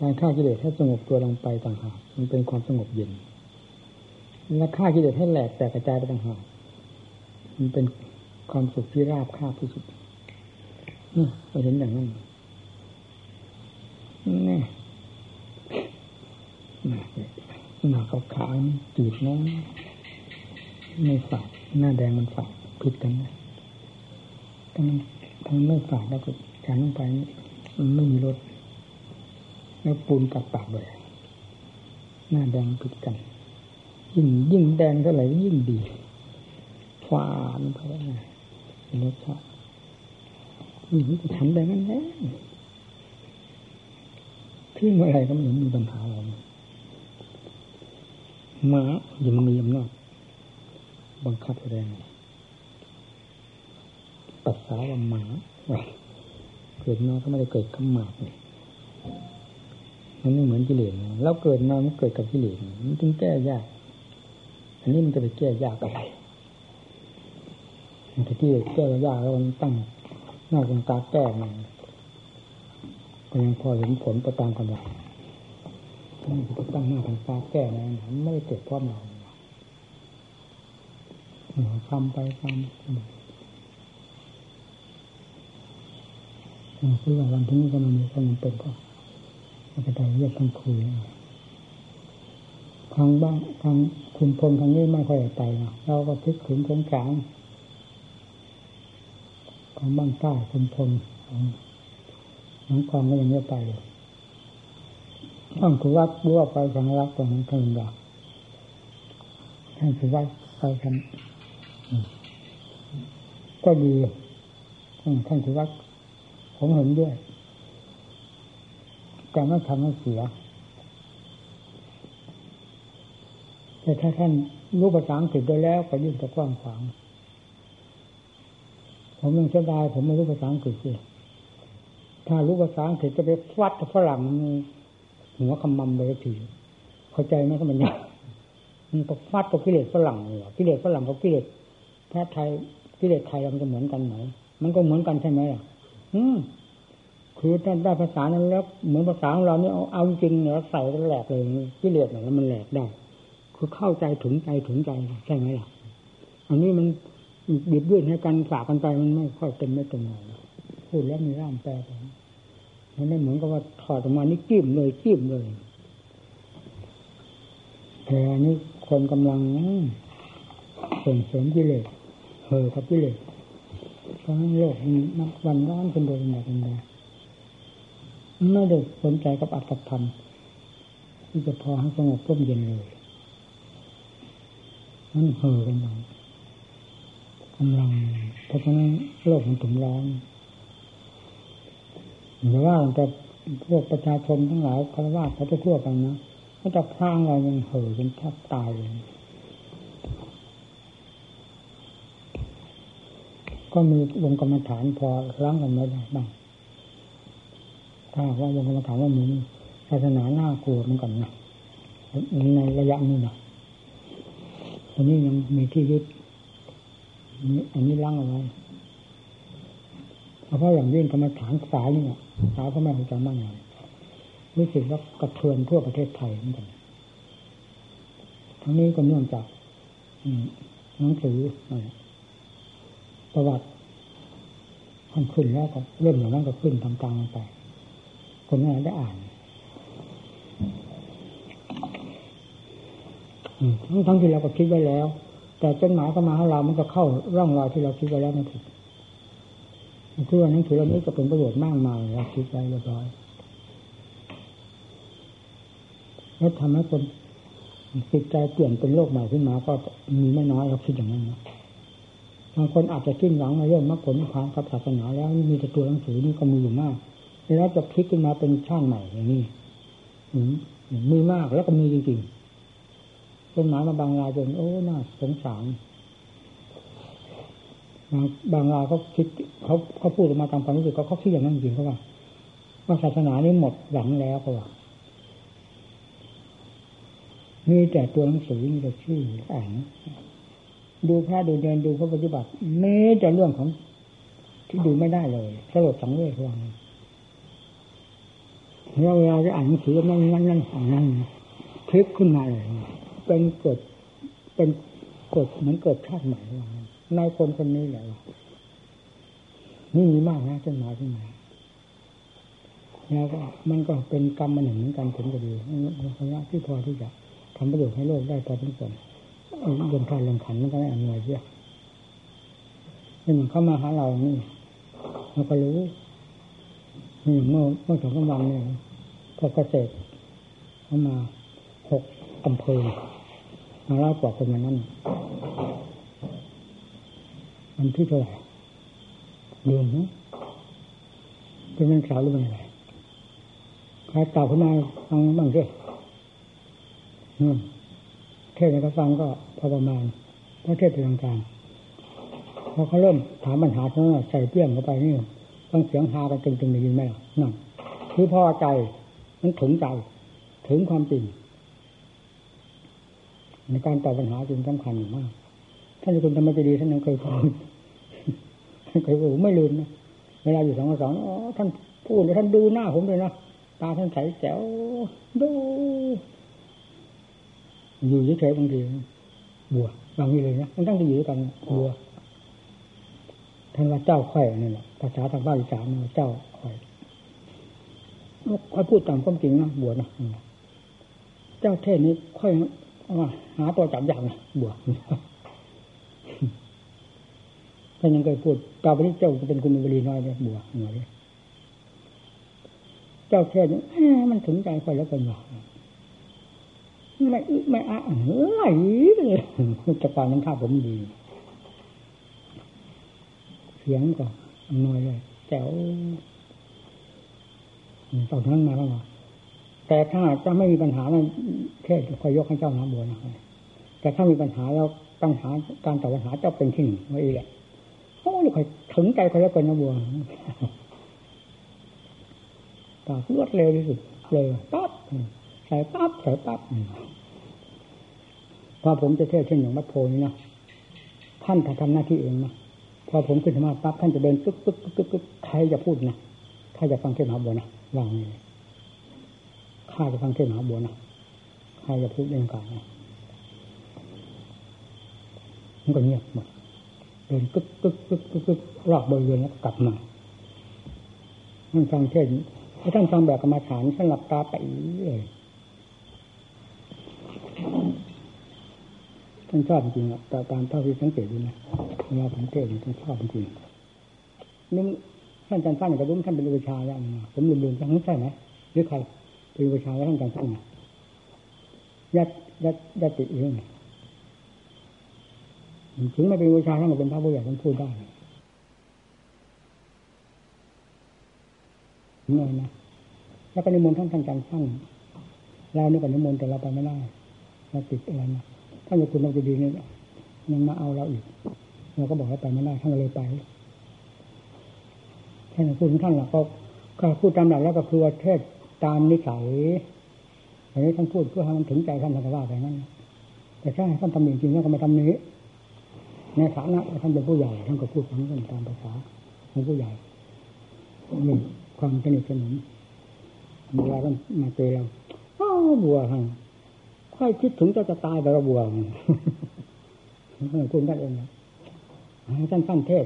การฆ่ากิเลสให้สงบตัวลงไปต่างหากมันเป็นความสงบเย็นและฆ่ากิเลสให้แหลกแตกกระจายไปต่างหากมันเป็นความสุขที่ราบคาบที่สุดนี่เราเห็นอย่างนั้น นี่หน้าขาวขาวจืดนะไม่ฝาดหน้าแดงมันฝาดผิดกันนะถ้ามันถ้ามันไม่ฝาดแล้วก็การลงไปมันไม่มีรสแล้วปูนกัดปากเลยหน้าแดงผิดกัน ยิ่งยิ่งแดงเท่าไหร่ยิ่งดีฟานไปนะรสชาตินี่จะทำได้งั้นแน่ ทิ้งอะไรก็ไม่เห็นมีปัญหาอะไรหมาอย่ามันมีอำนาจบังคับแรงปัสสาวะหมาเกิดมาก็ไม่ได้เกิดขมากเลยมันไม่เหมือนกิเลสแล้วเกิดมามันเกิดกับกิเลสมันจึงแก้ยาก อันนี้มันจะไปแก้ยากอะไรมันจะที่แก้ยากแล้วมันตั้งหน้าตาแก้มัน ก็ยังพอเห็นผลประตามกำลังมันจะตั้งหน้าทางตาแก้นะมันไม่ได้เกิดพร้อมเราทำไปทำคือว่าวันที่นี้ก็มันมีความเป็นก็มันจะไปเรียกทั้งคุยทางบ้างทางคุณพลทางนี้ไม่ค่อยไปนะเราก็ทึกถึงสงสารทางบ้างใต้คุณพลน้อง ความก็ยังไม่ไปเลยต้องคือวัดบัวไปสังรักตรงนั้นเพิ่งดอกท่านคือวัดไปกันก็ดีท่านคือวัดผมเห็นด้วยการไม่ทำให้เสียแต่ถ้าท่านรู้ภาษาอังกฤษได้แล้วก็ยิ่งจะกว้างขวางผมยังเสียดายผมไม่รู้ภาษาอังกฤษเลย ถ้ารู้ภาษาอังกฤษจะไปฟัดฝรั่งหัวคำมัมเลยทีเข้าใจไหมก็มันยากมันก็ฟัดกับกิเลสฝรั่งเลยกิเลสฝรั่งกับกิเลสพระไทยกิเลสไทยเราจะเหมือนกันไหมมันก็เหมือนกันใช่ไหมอะ อืมคือถ้าได้ภาษานั้นแล้ว เหมือนภาษาของเราเนี่ยเอาเอาจริงเนี่ยใส่ก็แหลกเลยกิเลสเนี่ยแล้วมันแหลกได้ คือเข้าใจถึงใจถึงใจใช่ไหมล่ะ อันนี้มันบีบยื่นให้กันฝากกันไปมันไม่ค่อยเต็มไม่เต็มเลยพูดแล้วมีร่ามแปลไป มันไม่เหมือนกับว่าถอดออกมานี่จิ้มเลยจิ้มเลยแต่อันนี้คนกำลังส่งเสริมกิเลสเห่อกับกิเลสเพราะนั้นโลกมันวันร้อนเป็นโดยแบบนี้ไม่ได้สนใจกับอัตธรรมที่จะพอให้สงบร่มเย็นเลยนั่นเห่อกันอย่างกำลังเพราะฉะนั้นโลกมันถึงร้อน หรือว่าแต่พวกประชาชนทั้งหลายคารวะเขาจะทั่วกันนะก็จะพรางเรายังเห่อจนแทบตายเลยก็มีวงกรรมฐานพอล้างกันไม่ได้บ้างถ้าว่าวงกรรมฐานว่ามีศาสนาหน้ากลัวเหมือนกันนะในระยะนี้นะตอนนี้ยังมีที่ยึดอันนี้ล้างเอาไว้ เพราะอย่างยิ่งกรรมฐานสายนี่สายพระแม่ครูจังมั่งเลยรู้สึกว่ากระเทือนทั่วประเทศไทยเหมือนกันทั้งนี้ก็เนื่องจากหนังสือประวัติมันขึ้นแล้วก็เริ่มอย่างนั้นก็ขึ้นตามๆไปคนนั้นได้อ่านทั้งทั้งที่เราก็คิดไว้แล้ว แต่จดหมายเข้ามาให้เรามันก็เข้าร่องรอยที่เราคิดไว้แล้วมันผิดคื อว่าหนังสือเรานี้จะเป็นประโยชน์มากมายเราคิดไว้เรียบร้อยแล้วทำให้คนจิตใจเปลี่ยนเป็นโลกใหม่ขึ้นมาก็มีไม่น้อยเราคิดอย่างนั้นนะบางคนอาจจะขึ้นหวังในเรื่องมรรคผลความกับศาสนาแล้วมีแต่ตัวหนังสือนี่ก็มีอยู่มากแล้วจะพลิกขึ้นมาเป็นช่างใหม่อย่างนี้มีมากแล้วก็มีจริงๆต้นหมามาบางรายจนโอ้น่าสงสาร บางบางรายเขาคิดเขาเขาพูดออกมาตามความรู้สึกเขาเขาคิดอย่างนั้นจริงเขาว่าว่าศาสนานี้หมดหวังแล้วเขาว่ามีแต่ตัวหนังสือมีแต่ชื่ออ่านดูพระดูเดินดูพระปฏิบัติแม้จะเรื่องของที่ดูไม่ได้เลยสลดสังเวชวังเราเวลาจะอ่านหนังสือนั่นนั่นนั่นนั่นคลิกขึ้นมาเลยเป็นเกิดเป็นเกิดเหมือนเกิดชาติใหม่ ในคนคนนี้แหละนี่มีมากนะจนมาขึ้นมาแล้วก็มันก็เป็นกรรมมันหนึ่งเหมือนกันผลก็ดีระยะที่พอที่จะทำประโยชน์ให้โลกได้พอทั้งส่วนเดินทางลงขันมันก็ได้อำนวยเยอะเป็นอย่างเข้ามาหาเรานี่เราก็รู้นี่เมื่อเมื่อสองสามวันเนี่ยพอเกษตรเข้ามาหกอำเภอมาเล่ากว่าคนมานั้น มันที่เท่าไหร่เดือนนะเป็นเรื่องสาวหรือเป็นอะไรใครตอบขึ้นมาฟังบ้างสิเทศในกระฟังก็พอประมาณเพราะเทศเป็นทางการพอเขาเริ่มถามปัญหาเขาใส่เปี้ยงเข้าไปนี่ต้องเสียงฮากันตึงๆได้ยินไหมล่ะนั่นคือพอใจมันถึงใจถึงความจริงในการตอบปัญหาจึงสำคัญมาก ท่านคุณธรรมจดีท่านยังเคยพูด เคยพูดไม่ลืมนะเวลาอยู่สองสองอ๋อท่านพูดท่านดูหน้าผมเลยนะตาท่านใสแจ๋วดูอยู่เฉยๆบางทีบัวบางทีเลยนะมันต้องไปอยู่ด้วยกันบัวท่านว่าเจ้าไข่นี่แหละภาษาทางภาคอีสานเจ้าไข่อยค่อยพูดตามความจริงนะบัวนะเจ้าเทศนี้ค่อยว่าหาตัวจับยางนะบัว ท่านยังเคยพูดกาบนี้เจ้าจะเป็นคุณบรีน้อยเลยบัวหน่อยเจ้าเทศนี้มันถึงใจค่อยแล้วกันว่าไม่ไม่อะไหลเลยจะฟังนั้นข้าผมดี เสียงก็อำนวยเลยแจ๋วต่อนนั้นมาแล้วแต่ถ้าจะไม่มีปัญหาเนี่ยเทศคอยยกให้เจ้าน้ำบัวนะแต่ถ้ามีปัญหาแล้วปัญหาการตอบปัญหาเจ้าเป็นที่หนึ่งไว้แหละ โอ้ยคอยถึงใจคอยแล้วกันนะบัวตาเลือดเร็วที่สุดเลยปั๊บใส่ปั๊บใส่ปั๊บพอผมจะเทศเช่นอย่างวัดโพนี่นะท่านถ้าทำหน้าที่เองนะพอผมขึ้นธรรมะปั๊บท่านจะเดินปึ๊บปึ๊บปึ๊บปึ๊บใครจะพูดนะใครจะฟังเทศมหาบัวนะวางนี่ข้าจะฟังเทศมหาบัวนะใครจะพูดเรื่องการนะมันก็เงียบหมด เดินกึกกึกกึกกึกกึกรอบบริเวณแล้วกลับมาท่านฟังเทศให้ท่านฟังแบบกรรมฐานท่านหลับตาไปเลยท่านชอบจริงๆแต่ตามเท่าที่สังเกตดูนะเวลาผมเทศท่านชอบจริงนุ่มท่านอาจารย์สั้นกับนุ่มท่านเป็นอุปชาแล้วผมลืมๆจังใช่ไหมหรือใครเป็นอุปชาแล้วท่านอาจารย์สั้นยัดยัดยัดติเอง ถึงไม่เป็นวิชาท่านก็เป็นพระผู้ใหญ่ท่านพูดได้เงยนะแล้วก็นิมนต์ท่านท่านจำสั้นเรานี่ก็นิมนต์แต่เราไปไม่ได้เราติดอะไรนะท่านจะคุณเราจะดีเนี่ยยังมาเอาเราอีกเราก็บอกให้ไปไม่ได้ท่านก็เลยไปท่านพูดของท่านหลักก็ก็พูดตามหลักแล้วก็คือว่าเทศตามนิสัยอันนี้ท่านพูดเพื่อให้มันถึงใจท่านท่านก็ว่าไปนั้นแต่ถ้าท่านทำจริงๆแล้วก็ไม่ทำนี้ ในฐานะท่านเป็นผู้ใหญ่ท่านก็พูดของท่านตามภาษาของผู้ใหญ่นี่ความสนิทสนมเวลาท่านมาเจอเราอ้าวบัวท่านค่อยคิดถึงจะจะตายแต่เราบัวคุณท่านเองนะท่านสั้นเทศ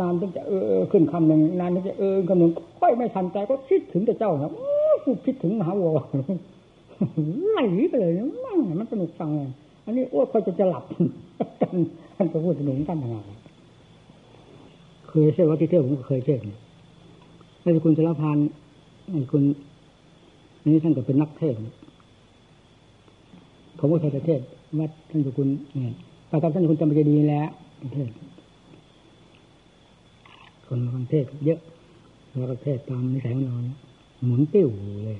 นานๆถึงจะเออขึ้นคำหนึ่งนานถึงจะเออคำหนึ่งค่อยไม่ทันใจก็คิดถึงแต่เจ้านะคิดถึงมหาวัวไหลไปเลยมันสนุกฟังอันนี้อ้วกค่อยจะจะหลับกัน ท่านก็พูดถึงท่านทางานเคยเชื่อว่าที่เที่ยวผมก็เคยเชื่อนี่คุณสารพานคุณนี่ท่านก็เป็นนักเทศผมก็เคยเทศว่าท่านคุณเนี่ยปากับท่านคุณจำเป็นดีแล้วเทศคนมาฟังเทศเยอะแล้วก็เทศตามนิสัยของเราหมุนติ้วเลย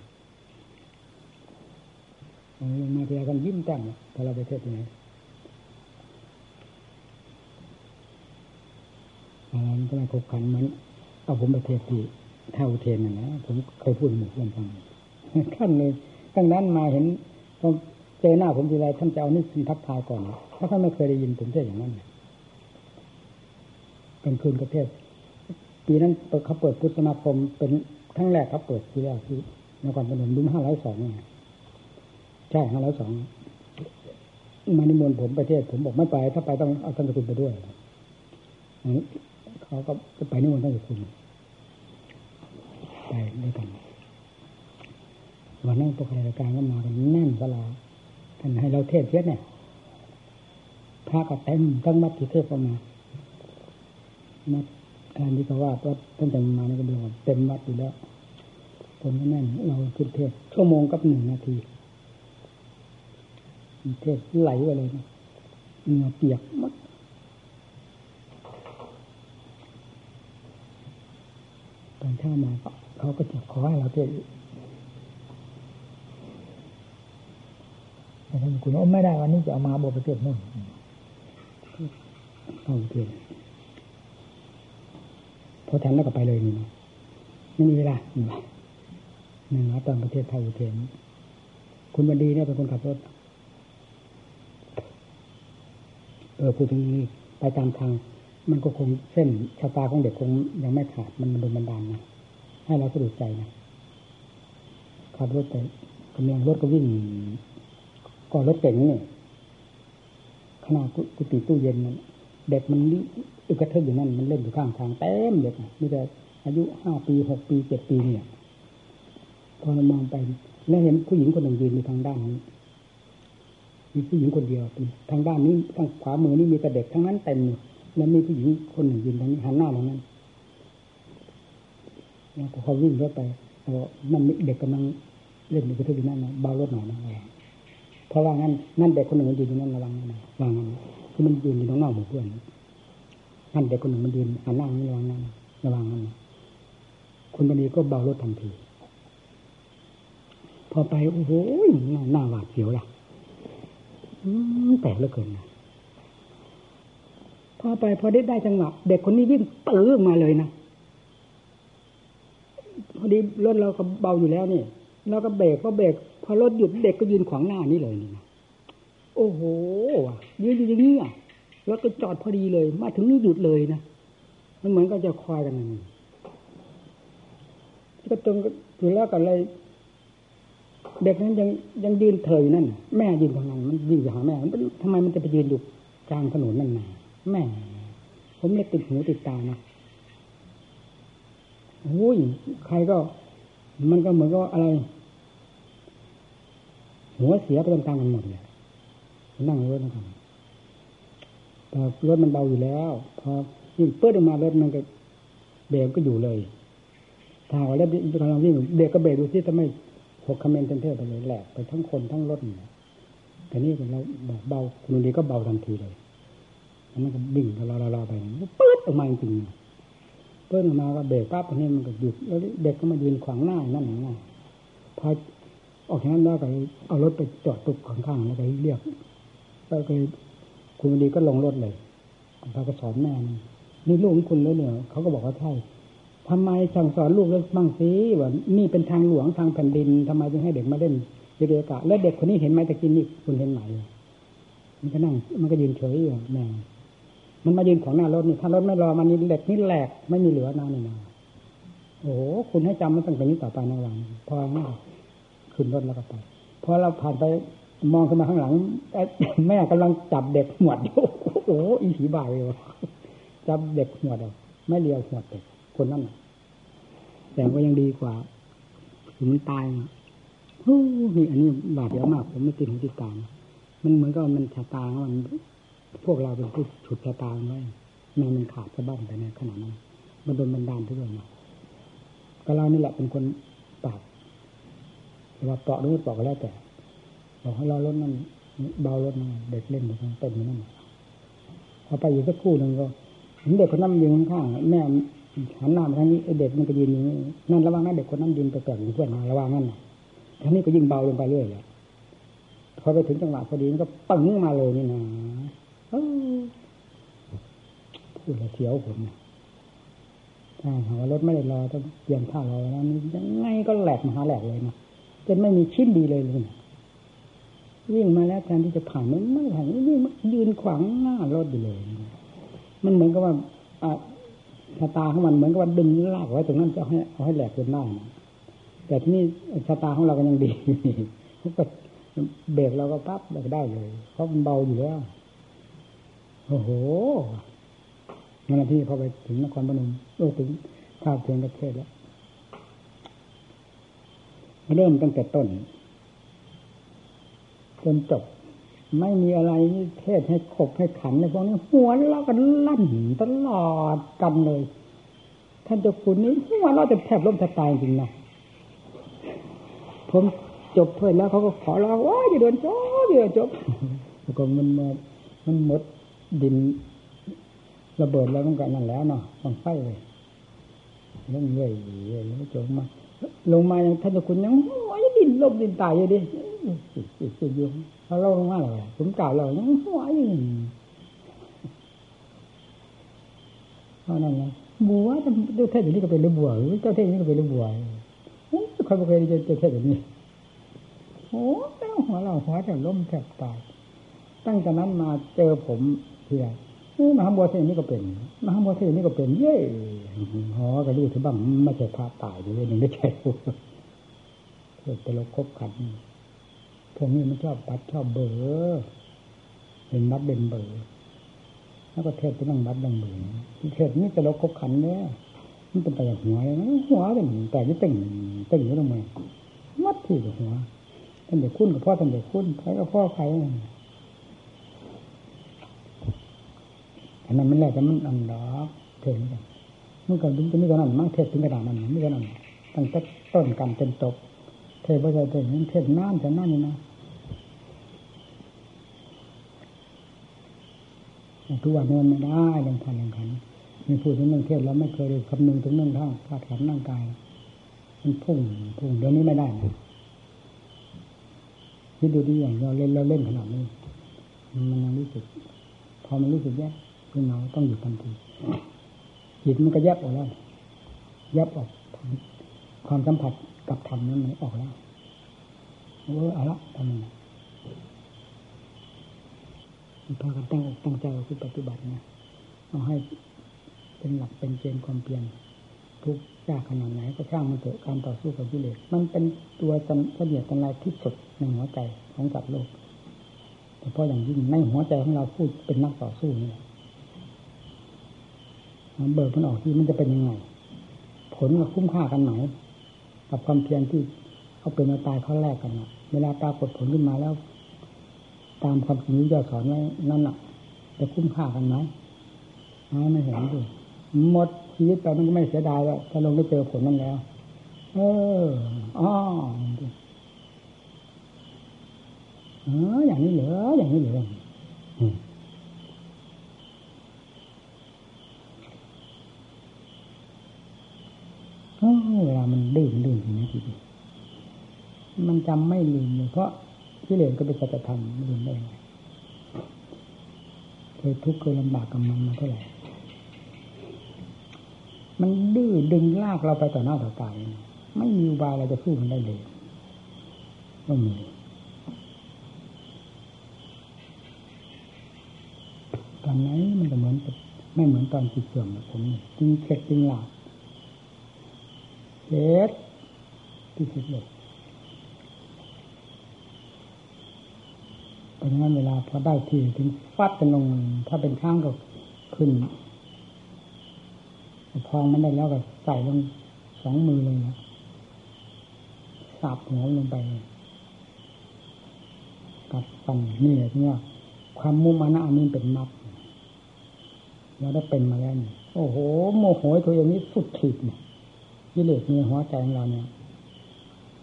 มาทีไรกันยิ้มแต้มพอเราไปเทศที่ไหน มันก็ไม่คบขันเหมือนเอาผมไปเทศที่เท่าเทนนะนะผมเคยพูดหมู่เพื่อนฟังท่านเลยตั้งนั้นมาเห็นพอเจอหน้าผมทีไรท่านจะเอานิสินทักทายก่อนถ้าะท่านไม่เคยได้ยินผมเทศอย่างนั้นเป็นคืนกระเทศปีนั้นเขาเปิดพุทธสมาคมเป็นครั้งแรกเขาเปิดทีแรกที่นครพนมรุ่มห้าร้อยสองใช่ห้าร้อยสองมานิมนต์ผมไปเทศผมบอกไม่ไป ถ้าไปต้องเอาท่านสกุลไปด้วย เขาก็ไปนิมนต์ท่านสกุลไปด้วยกันวันนั้นตัวรายการก็มากันแน่นสลาท่านให้เราเทศเทศเนี่ยพระก็เต็มทั้งมัดที่เทศประมามัดอันนี้ก็ว่าว่าท่านจะมาในกระเบื้องเต็มวัดอยู่แล้วคนแน่นเราขึ้นเทศชั่วโมงกับหนึ่งนาทีเทศไหลไปเลยนะเงือเปียกมัด อนเช้ามาเขาก็จะขอให้เราเทศแต่ท่านคุณโอ้ไม่ได้วันนี้จะเอามาบวชประเทศนู่นต้องเทศพอทันแล้วก็ไปเลยนี่ไม่มีเวลาหนึ่งนะตอนประเทศไทยอุเทนคุณวันดีเนี่ยเป็นคนขับรถ เออพูดถึงนี้ไปตามทาง มันก็คงเส้นชะตาของเด็กคงยังไม่ขาดมันมันโดนบันดาลนะให้เราสะดุดใจนะขับรถไปกำลังรถก็วิ่งก่อนรถเก่งนี่ยขนาดกุฏิตู้เย็นมันเด็กมันอึกระเทิบอยู่นั่นมันเล่นอยู่ข้างทางเต็มเด็กมีแต่อายุห้าปีหกปีเจ็ดปีเนี่ย พอเรามองไป แล้วเห็นผู้หญิงคนหนึ่งยืนอยู่ทางด้านนี้มีผู้หญิงคนเดียวทางด้านนี้ทางขวามือนี่มีแต่เด็กทั้งนั้นเต็ม แล้วมีผู้หญิงคนหนึ่งยืนทางนี้หันหน้าทางนั้นแล้วพอวิ่งรถไปเออนั่นเด็กกำลังเล่นอยู่กระทิบอยู่นั่นนะเบารถหน่อยนะเพราะว่างั้นนั่นเด็กคนหนึ่งยืนอยู่นั่นระวังนะระวังนั้นคือมันยืนอยู่ตรงหนอกหมู่เพื่อนท่นเด็กคนหนึ่งมันยืนหันหน้าระวังนั้นระวังนั้นคุณบดีก็เบารถทันทีพอไปโอ้โหหน้าหวาดเสียวล่ะแปลกเหลือเกินนะ พอไปพอได้ได้จังหวะเด็กคนนี้วิ่งปื้อมาเลยนะพอดีรถเราก็เบาอยู่แล้วนี่เราก็เบรกพอเบรกพอรถหยุดเด็กก็ยืนขวางหน้านี่เลยนี่นะโอ้โหยืนอยู่อย่างนี้อะแล้วก็จอดพอดีเลย มาถึงนี่หยุดเลยนะมันเหมือนก็จะคอยกันนั่นก็ตรงอยู่แล้วกันเลยเด็กนั้นยังยังยืนเถยนั่น แม่ยืนทางนั้นมันยืนอยู่หาแม่มันทำไมมันจะไปยืนอยู่กลางถนนนั่นนา แม่ผมเลยติดหูติดตานะโอ้ยใครก็ มันก็เหมือนกับอะไร หัวเสียไปตามๆกันหมดเลยนั่งรถนะครับแต่รถมันเบาอยู่แล้ว พอยิ่งเปิดออกมารถมันก็เบรกก็อยู่เลยถ้าว่าแล้วกำลังวิ่งเบรกก็เบรกดูที่ทำไมหกคอมเมนต์เทนไปเลยแหลกไปทั้งคนทั้งรถเนี่ยแต่นี่เราเบาคุณดีก็เบาทันทีเลย มันก็บิ่งเราเราไปมันก็ปื๊ดออกมาจริงๆเปิดออกมาก็เบรกปั๊บตรงนี้มันก็หยุดแล้วเด็กก็มายืนขวางหน้านั่นอย่างนี้พอออกจากนั้นแล้วก็เอารถไปจอดตุกข้างๆแล้วก็เรียกแล้วก็คุณดีก็ลงรถเลยพาก็สอนแม่นี่ลูกของคุณแล้วเนี่ยเขาก็บอกว่าใช่ทำไมสั่งสอนลูกแล้วบ้างสิว่านี่เป็นทางหลวงทางแผ่นดินทำไมจึงให้เด็กมาเล่นเรียกะแล้วเด็กคนนี้เห็นไหมตะกินนี่คุณเห็นไหมมันก็นั่ง มันก็ยืนเฉยอยู่แม่ มันมายืนของหน้ารถนี่ถ้ารถไม่รอมันนี่เด็กนี่แหลกไม่มีเหลือนานี่นาโอ้โหคุณให้จำมันตั้งแต่นี้ต่อไปในวันพอขึ้นรถแล้วก็ไปพอเราผ่านไปมองขึ้นมาข้างหลังแม่กำลังจับเด็กหวดอยู่โอ้อีผีบ่ายเลยจับเด็กหวดอะไม่เลียวหวดเด็กคนนั้นแต่ก็ยังดีกว่าถึงตายนี่อันนี้บาดเยอะมาก ผมไม่ติดหูติดตามมันเหมือนกับมันชะตามัน พวกเราเป็นผู้ฉุดชะตาไว้แม่มันขาดสะบ้างแต่ในขณะนั้นมันโดนบันดาลทุกอย่างก็เรานี่แหละเป็นคนปากแต่ว่าเปาะหรือไม่เปาะก็แล้วแต่บอกให้เราลดนั่นเบารถนั่นเด็กเล่นอยู่ตรงเต็มนั่นพอไปอยู่สักครู่หนึ่งก็เห็นเด็กคนนั้นยืนข้างแม่หันหน้ามาทางนี้เด็กมันก็ยืนอยู่นั่นระวังนะเด็กคนนั้นยืนไปแปลกเพื่อนมาระวังนั่นท่างนี้ก็ยิ่งเบาลงไปเรื่อยเลยพอไปถึงจังหวะพอดีมันก็ปึ้งมาเลยนี่นะ พูดแล้วเสียวผมถ้าหากว่ารถไม่ได้รอต้องเตรียมท่ารอแล้วนี่ยังไงก็แหลกมหาแหลกเลยนะจนไม่มีชิ้นดีเลยเลยวิ่งมาแล้วแทนที่จะผ่านมันไม่ผ่านวิ่งยืนขวางหน้ารถอยู่เลย มันเหมือนกับว่าชะตาของมันเหมือนกับว่าดึงลากไว้ตรงนั้นจะให้เอาให้แหลกจนได้นะแต่ที่นี่ชะตาของเราก็ยังดีเขาก็เบรกเราก็ปั๊บเบรกได้เลย เพราะมันเบาอยู่แล้ว โอ้โหนาทีพอไปถึงนครพนมโอ้ถึงข้าวเทียงประเทศแล้วเริ่มตั้งแต่ต้น จนจบ ไม่มีอะไรเทศให้ขบให้ขันในพวกนี้หัวเรากันลั่นตลอดกันเลย ท่านเจ้าคุณนี้หัวเราจะแทบล้มแทบตายจริงนะผมจบเพื่อนแล้วเขาก็ขอร้องว่าอย่าโดนจบอย่าจบแล้วก็มันมามันหมด ดินระเบิดแล้วมันก็นั่นแล้วเนาะต้องไฟเลยเรื่องเรื่อยเรื่อยจบมา ลงมาอย่างท่านเจ้าคุณยังโอ้ยดินลบดินตายอยู่ดิสิอยู่เขาเล่าลงมาเลยผมกล่าวเรายังหัวอยู่เพราะนั่นไงบัวเจ้าเทศอย่างนี้ก็เป็นเรื่อบัวเจ้าเทศอย่างนี้ก็เป็นเรื่อบัวใครไม่เคยเจอเจ้าเทศแบบนี้โอ้แต้วหัวเราหัวแถบล้มแถบตายตั้งแต่นั้นมาเจอผม เพียมหาบัวเทศนี้ก็เป็นมหาบัวเทศนี้ก็เป็น เย่หอก็รู้ถึงบ้างไม่ใช่พระตายเลยหนึ่งไม่ใช่พวกเกิดไปลบคบกันพวกนี้มันชอบปัดชอบเบอร์เป็นบัดเป็นเบอร์แล้วก็เทศเป็นนั่งบัดดังเบอร์เทศนี่จะลบคบขันเนี่ยมันเป็นแต่หัวเลยหัวเป็นแต่ยี่ติ่งติ่งอยู่ตรงไหนมัดที่กับหัวท่านเด็กคุ้นกับพ่อท่านเด็กคุ้นใครกับพ่อใคร อันนั้นมันแรกแต่มันอันดอกเทศกันมันก็ดึงจะมีกระนั้นมั่งเทศถึงกระดาษนั้นไม่กระนั้นตั้งแต่ต้นกันจนจบเทศพระเจ้าเทศนั้นเทศน้ำแต่นั่นนี่นะทุกวันนี้ไม่ได้ลงทันลงขันมีพูดถึงเรื่องเทศแล้วไม่เคยคำนึงถึงเรื่องท่าธาตุขันร่างกาย มันพุ่งพุ่งเดี๋ยวนี้ไม่ได้คิดดูดีอย่างเราเล่นเราเล่นขนาดนี้ มันยังรู้สึก พอมันรู้สึกแยก ขึ้นมาต้องหยุดทันทีจิตมันก็แยบออกแล้วแยบออกความสัมผัสกับธรรมนั้นมันออกแล้วเออเอาละทำไมพากันตั้งตั้งใจคือปฏิบัตินะเอาให้เป็นหลักเป็นเกณฑ์ความเพียรทุกยากขนาดไหนก็ช่างมันเถอะการต่อสู้กับกิเลสมันเป็นตัวเสนียดสันลายที่สุดในหัวใจของสัตว์โลกแต่เพราะอย่างยิ่งในหัวใจของเราพูดเป็นนักต่อสู้นี่แหละ มันเบิกมันออกที่มันจะเป็นยังไง ผลกับคุ้มค่ากันไหนกับความเพียรที่เขาเป็นมาตายเขาแรกกันนะเวลาปรากฏผลขึ้นมาแล้ว ตามความจริงที่จะสอนไว้นั่นน่ะ จะคุ้มค่ากันไหมไม่เห็นดิหมดชีวิตไปมันก็ไม่เสียดายแล้วถ้าลงได้เจอผลนั่นแล้ว เอออ๋อเอออย่างนี้เหรออย่างนี้เหรอ เวลามันดื้อมันดื้ออย่างนี้ทีเดียวมันจำไม่ลืมเลยเพราะกิเลสก็เป็นสัจธรรมลืมได้ไงเคยทุกข์เคยลำบากกับมันมาเท่าไหร่มันดื้อดึงลากเราไปต่อหน้าต่อตาไม่มีอุบายเราจะสู้มันได้เลยไม่มีตอนไหนมันก็เหมือนไม่เหมือนตอนจิตเสื่อมผมจริงเข็ดจริงหลาบ เข็ดที่สุดเลยเพราะฉะนั้นเวลาพอได้ที่ถึงฟัดกันลงถ้าเป็นข้างก็ขึ้นพองมันได้แล้วก็ใส่ลงสองมือเลยนะสับหัวลงไปกัดฟันนี่แหละที่ว่าความมุมานะอันนี้เป็นมัดเราได้เป็นมาแล้วนี่โอ้โห โมโหตัวเองนี้สุดขีดเนี่ย กิเลสในหัวใจของเราเนี่ย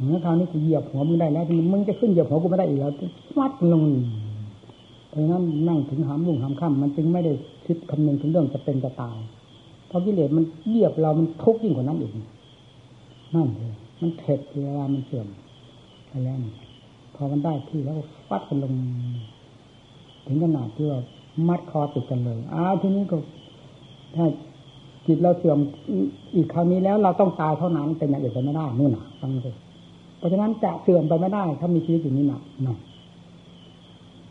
เมื่อคราวนี้กูเหยียบหัวมึงได้แล้วมึงจะขึ้นเหยียบหัวกูไม่ได้อีกแล้ววัดลงเพราะนั้นนั่งถึงหามลุ่งหามค่ำมันจึงไม่ได้คิดคำนึงถึงเรื่องจะเป็นจะตาย เพราะกิเลสมันเหยียบเรามันทุกข์ยิ่งกว่านั้นอีกนั่นเลยมันเผ็ดเวลามันเสื่อมไปแล้วพอมันได้ที่แล้วฟัดกันลง ถึงขนาดที่ว่ามัดคอติดกันเลยอ้าวทีนี้ก็ถ้า จิตเราเสื่อมอีกคราวนี้แล้วเราต้องตายเท่านั้นเป็นอย่างอื่นไปไม่ได้นู่นน่ะฟังเลยเพราะฉะนั้นจะเสื่อมไปไม่ได้ ถ้ามีชีวิตอยู่นี้หนักหนัก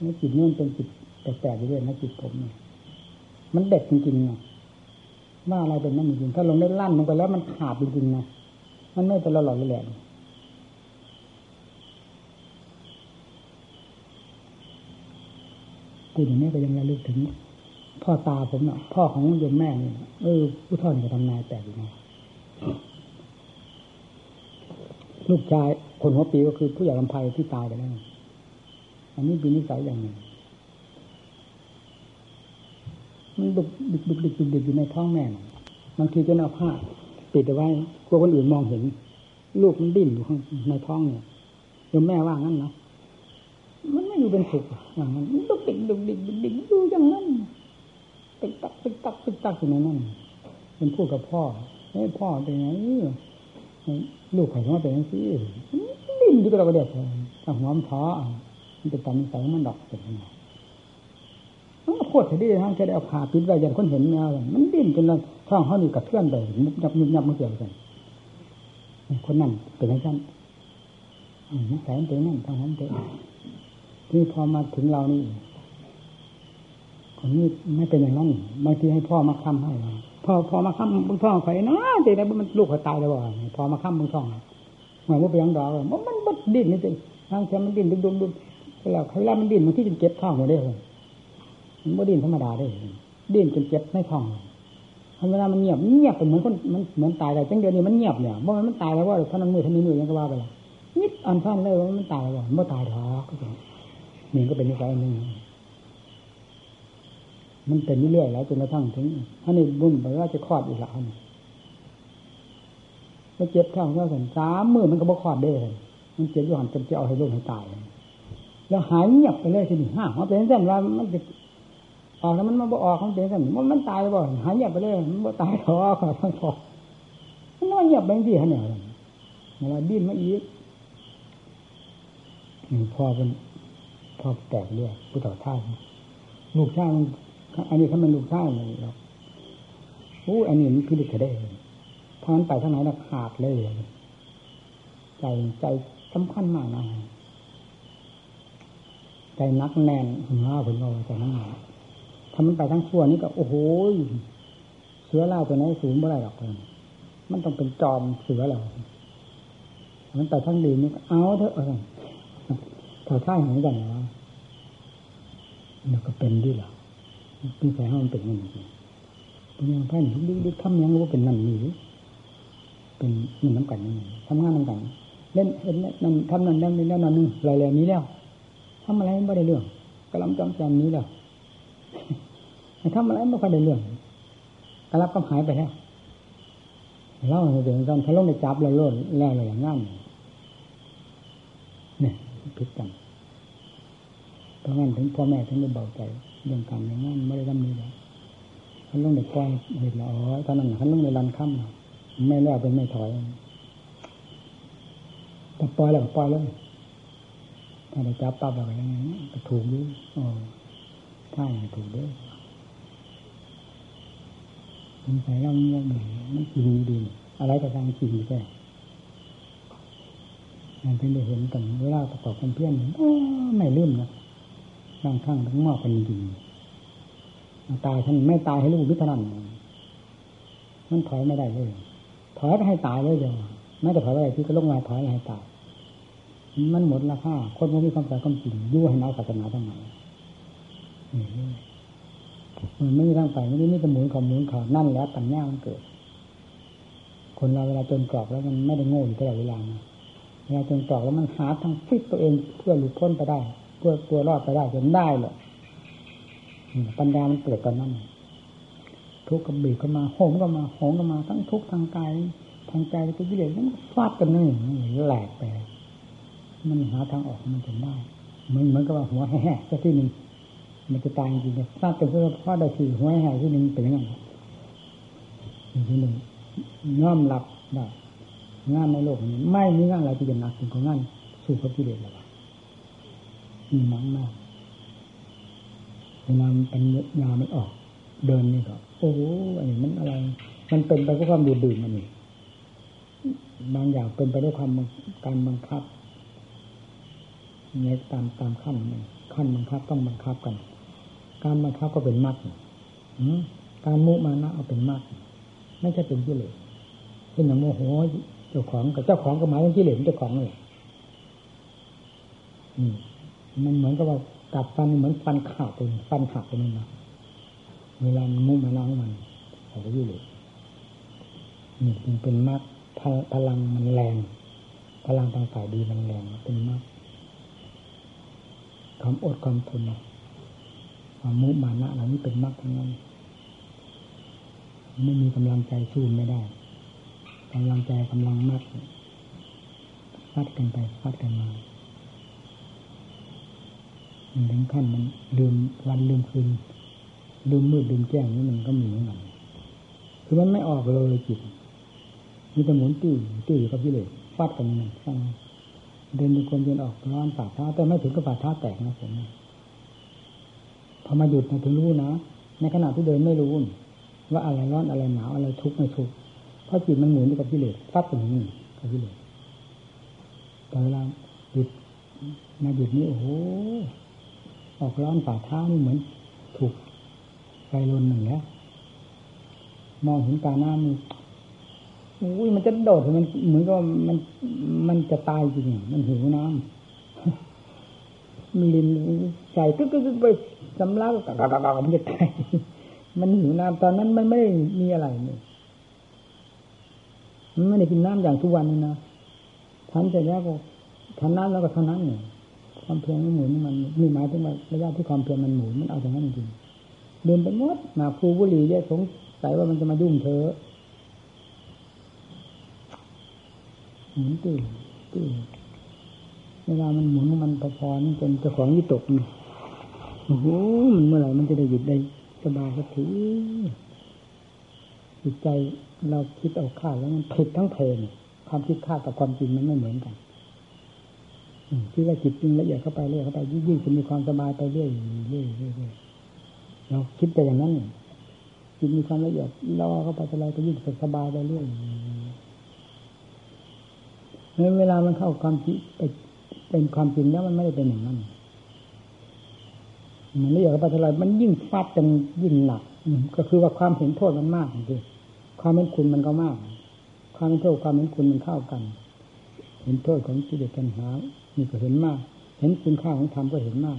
นี่จิตนี่มันเป็นจิตแปลกๆเรื่อยนะจิตผมเนี่ยมันเด็ดจริงๆนะว่าอะไรเป็นนั่นจริงถ้าลงได้ลั่นลงไปแล้วมันขาดจริงๆนะมันไม่เป็นหลอดแหลกพูดอย่างนี้ก็ยังระลึกถึง พ่อตาผมเนาะพ่อของโยมแม่เนี่ยเออผู้ท่อนก็ทำนายแปลกอยู่นะลูกชายคนหัวปีก็คือผู้ใหญ่ลำไพที่ตายไปแล้วอันนี้เป็นนิสัยอย่างหนึ่งมันดุกดิกดุกดิกดุกดิกอยู่ในท้องแม่บางทีจะเอาผ้าปิดเอาไว้กลัวคนอื่นมองเห็น ลูกมันดิ้นอยู่ข้างในท้องเนี่ยโยมแม่ว่างั้นนะมันไม่อยู่เป็นสุขอย่างนั้นดุกดิกดุกดิกดุกดิกอยู่อย่างนั้น ตึกตักตึกตักตึกตักอยู่ในนั้นเป็นพูดกับพ่อเฮ้พ่อเป็นไงลูกข่อยว่าเป็นยังไงดิ้นอยู่กับเราก็เด็ดเลยถ้าหัวมันท้อมันเป็นตามนิสัยมันดอกเป็นยังไงโคตรดีทั้งแค่ได้เอาผ่าปิดไว้ย่างคนเห็นแมวมันดิ้นจนเราท้องเขานี่กระเทือนไปมุบยับมุบยับมันเกี่ยวกันคนนั่นเป็นยังไงนิสัยมันเป็นนั่นทางนั้นเป็นนี่พอมาถึงเรานี่ คนนี้ไม่เป็นอย่างนั้นบางทีให้พ่อมาค้ำให้พ่อพ่อมาค้ำบึงท้องไข่นะเด็กนะมันลูกเขาตายแล้วบ่พอมาค้ำบึงท้องเหมือนว่าไปยังดอกมันมันมันดิ้นนี่จริงทางแค่มันดิ้นดุมดุดุแล้วเวลามันดิ้นมันที่จนเจ็บท้องหมดเลยมันไม่ดิ้นธรรมดาได้ดิ้นจนเจ็บไม่ท้องเวลามันเงียบเงียบเป็นเหมือนคนมันเหมือนตายแต่จังเดียวนี้มันเงียบเนี่ยว่ามันตายแล้วว่าท่านั้นมือท่านี้มือยังก็ว่าไปละนิดอันท่านเลยว่ามันตายแล้วมันตายท้อก็นี่ก็เป็นนิสัยหนึ่ง มันเป็นเรื่อยแล้วจนกระทั่งถึงท่านนี่บุญไปว่าจะคลอดอีกแล้วนี่แล้วเจ็บท้องก็สันสามมือมันก็บ่คลอดได้เลยมันเจ็บอยู่หันจนจะเอาให้ลูกให้ตาย แล้วหายเงียบไปเลยทีนี้ห้ามันเป็นเส้นว่ามันจะออกแล้วมันมาบ่ออกมันเป็นเส้นมันมันตายบ่หายเงียบไปเลยมันบ่ตายท้อขอทั้งท้อมันนอนเงียบไปที่ฮะเนี่ยเวลาดิ้นมาอีกพ่อเป็นพ่อแตกเรียผู้ต่อท่าลูกชาย อันนี้เขาเป็นลูกชาเลยหรอกโอ้อันนี้มันคือเด็กได้พอมันไปทางไหนนะขาดเลยใจใจสำคัญมากนะใจนักแน่นหัวผลเราใจนั่งทำมันไปทั้งส่วนนี้ก็ โอ้โหเสือเล่าตัวไหนสูงเมื่อไรหรอกเลยมันต้องเป็นจอมเสือเรามันไปทั้งดีนี่เอาเถอะเออถ้าท่าเหมือนกันเนะนี่ก็เป็นด้วยหรอ นสายห้องเป็นยังไงเป็นยังไงดึกดึกทำยังว่าเป็นนั่นนี่เป็นมันน้ำกันยังไงทำงานน้ำกัน เล่นเห็นนั่นทำนั่นนั่นนี่แล้วนั่นนี่อะไรแล้วนี้แล้วทำอะไรไม่ได้เรื่องกำลังจำจำนี้แล้วทำอะไรไม่ค่อยได้เรื่องกระลับก็หายไปแล้วเล่าเดี๋ยวกันถ้าลงในจับแล้วโลดแล้วอะไรอย่างงั้นเนี่ยพิดกัน เพราะงั้นถึงพ่อแม่ถึงได้เบาใจเรื่องการอย่างนั้นไม่ได้ทำนี้แล้วท่านลงในปล่อยเห็นล้วอ๋อตอนนั้นท่านลงในรันค่ำไม่แล้วเป็นไม่ถอยแต่ปล่อยแล้วปล่อยเลยถ้าได้จับปั๊บอะไรอย่างนี้ก็ถูกด้วยอ๋อถ้าอย่างถูกด้วยมันใส่เราเงี้ยมันจริงดีอะไรก็ทางจริงแค่มันเป็นได้เห็นกันเวลาประกอบความเพียรไม่ลืมนะ บางครั้งทั้งมอกกันจริงตายท่านไม่ตายให้ลูกพิจารณามันถอยไม่ได้เลยถอยไปให้ตายเลยเดียวแม้แต่ถอยไปที่ก็ลงมาถอยให้ตายมันหมดราคาคนไม่มีความใจความจริงยู่วให้นาศาสนาทั้งหมมันไม่มีทางไปไม่ได้มีแต่หมุนของหมุนเขานั่นแล้วปัญญามันเกิด คนเราเวลาจนกรอบแล้วมันไม่ได้โง่อยู่ตลอดเวลานะเวลาจนกรอบแล้วมันหาทางฟิตตัวเองเพื่อหลุดพ้นไปได้ พื่อตัวรอดไปได้จนได้เลยปัญญามันเกิดตอนนั้นทุกข์กับบีบเข้ามาโหมก็มาโหมก็มา ทั้งทุกข์ทางกายทางใจแล้วก็วิเลศมันฟาดกันนี่แหลกไป มันหาทางออกมันจนได้มือนเหมือนกับว่าหัวแห่สักที่หนึ่งมันจะตายจริงๆทราบแต่เพื่อพาได้สี่หัวแห่ที่หนึ่งเป็นยังไงที่หนึ่งน้อมรับได้งานในโลกนี้ ไม่มีงานอะไรที่จะหนักถึงของงาน สู่พระกิเลสหรอก มีหนังมากเวลามันเป็นยามันออก เดินนี่ก็โอ้โหอันนี้มันอะไร มันเป็นไปเพราะความดื่มดื่มมันนี่บางอย่างเป็นไปด้วยความการบังคับในตามตามขั้นนขั้นบังคับต้องบังคับกัน การบังคับก็เป็นมรรคการมุมานะเอาเป็นมรรคไม่ใช่เป็นกิเลสเช่นอย่างโมโหเจ้าของกับเจ้าของก็หมายถึงกิเลสเจ้าของเลยมั มันเหมือนกับว่ากัดฟันเหมือนฟันขาดไปฟันหักไปนี่นะเวลามันมุมานะของมันเขาก็กิเลสนี่จึงเป็นมรรคพลังมันแรง พลังทางฝ่ายดีมันแรงเป็นมรรคความอดความทนความมุมานะเหล่านี้เป็นมรรคทั้งนั้นไม่มีกำลังใจสู้ไม่ได้กำลังใจกำลังมากฟัดกันไปฟัดกันมา ถึงขั้นมันลืมวันลืมคืนลืมมืดลืมแจ้งนี่มันก็มีเหมือนกันคือมันไม่ออกเลยจิตมีแต่หมุนตื้อตื้อยู่กับพี่เลยฟาดกันมันฟังเดินดูคนเดินออกร้อนปาเท้าแต่ไม่ถึงกับปาเท้าแตกนะผมพอมาหยุดนะถึงรู้นะในขณะที่เดินไม่รู้ ว่าอะไรร้อนอะไรหนาวอะไรทุกข์ไม่ทุกข์เพราะจิตมันหมุนอยู่กับกิเลสฟัดกันนี่กับกิเลสแต่เวลาหยุดมาหยุดนี่โอ้โห ออกร้อนฝ่าเท้านี่เหมือน ถูกไฟลนหนึ่งแล้วมองเห็นตาหน้ามันอุ้ยมันจะโดดมันเหมือนกับมันมันจะตายจริงมันหิวน้ำมันลินใส่ก็ก็ไปสำลักกะกะกะมันจะตายมันหิวน้ำตอนนั้นมันไม่ได้มีอะไรเลยมันไม่ได้กินน้ำอย่างทุกวันนี่นะทำเสร็จแล้วก็ทำน้ำแล้วก็เท่านั้นเนี่ย ความเพียรมันหมุนมันมีหมายถึงว่าระยะที่ความเพียรมันหมุนมันเอาอย่างนั้นจริงเดินไปหมดมาภูบุรีเนี่ยสงสัยว่ามันจะมายุ่งเธอหมุนตื้อตื้อเวลามันหมุนมันพอๆนี่จนเจ้าของยี่ตกนี่โอ้โหมันเมื่อไหร่มันจะได้หยุดได้สบายสักทีจิตใจเราคิดเอาคาดแล้วมันผิดทั้งเพลงความคิดคาดกับความจริงมันไม่เหมือนกัน คิดว่าจิตจริงละเอียดเข้าไปเรื่อยเข้าไปยิ่งจะมีความสบายไปเรื่อยเรื่อยเรื่อยเราคิดไปอย่างนั้นจิตมีความละเอียดเราเข้าไปอะไรก็ยิ่งสบายไปเรื่อยเวลามันเข้าความจริงเป็นความจริงแล้วมันไม่ได้เป็นอย่างนั้นมันละเอียดเข้าไปเท่าไรมันยิ่งฟาดกันยิ่งหนักก็คือว่าความเห็นโทษมันมากจริงความเป็นคุณมันก็มาก ความเป็นโทษความเป็นคุณมันเท่ากัน เห็นโทษของกิเลสปัญหา นี่ก็เห็นมาก เห็นคุณค่าของธรรมก็เห็นมาก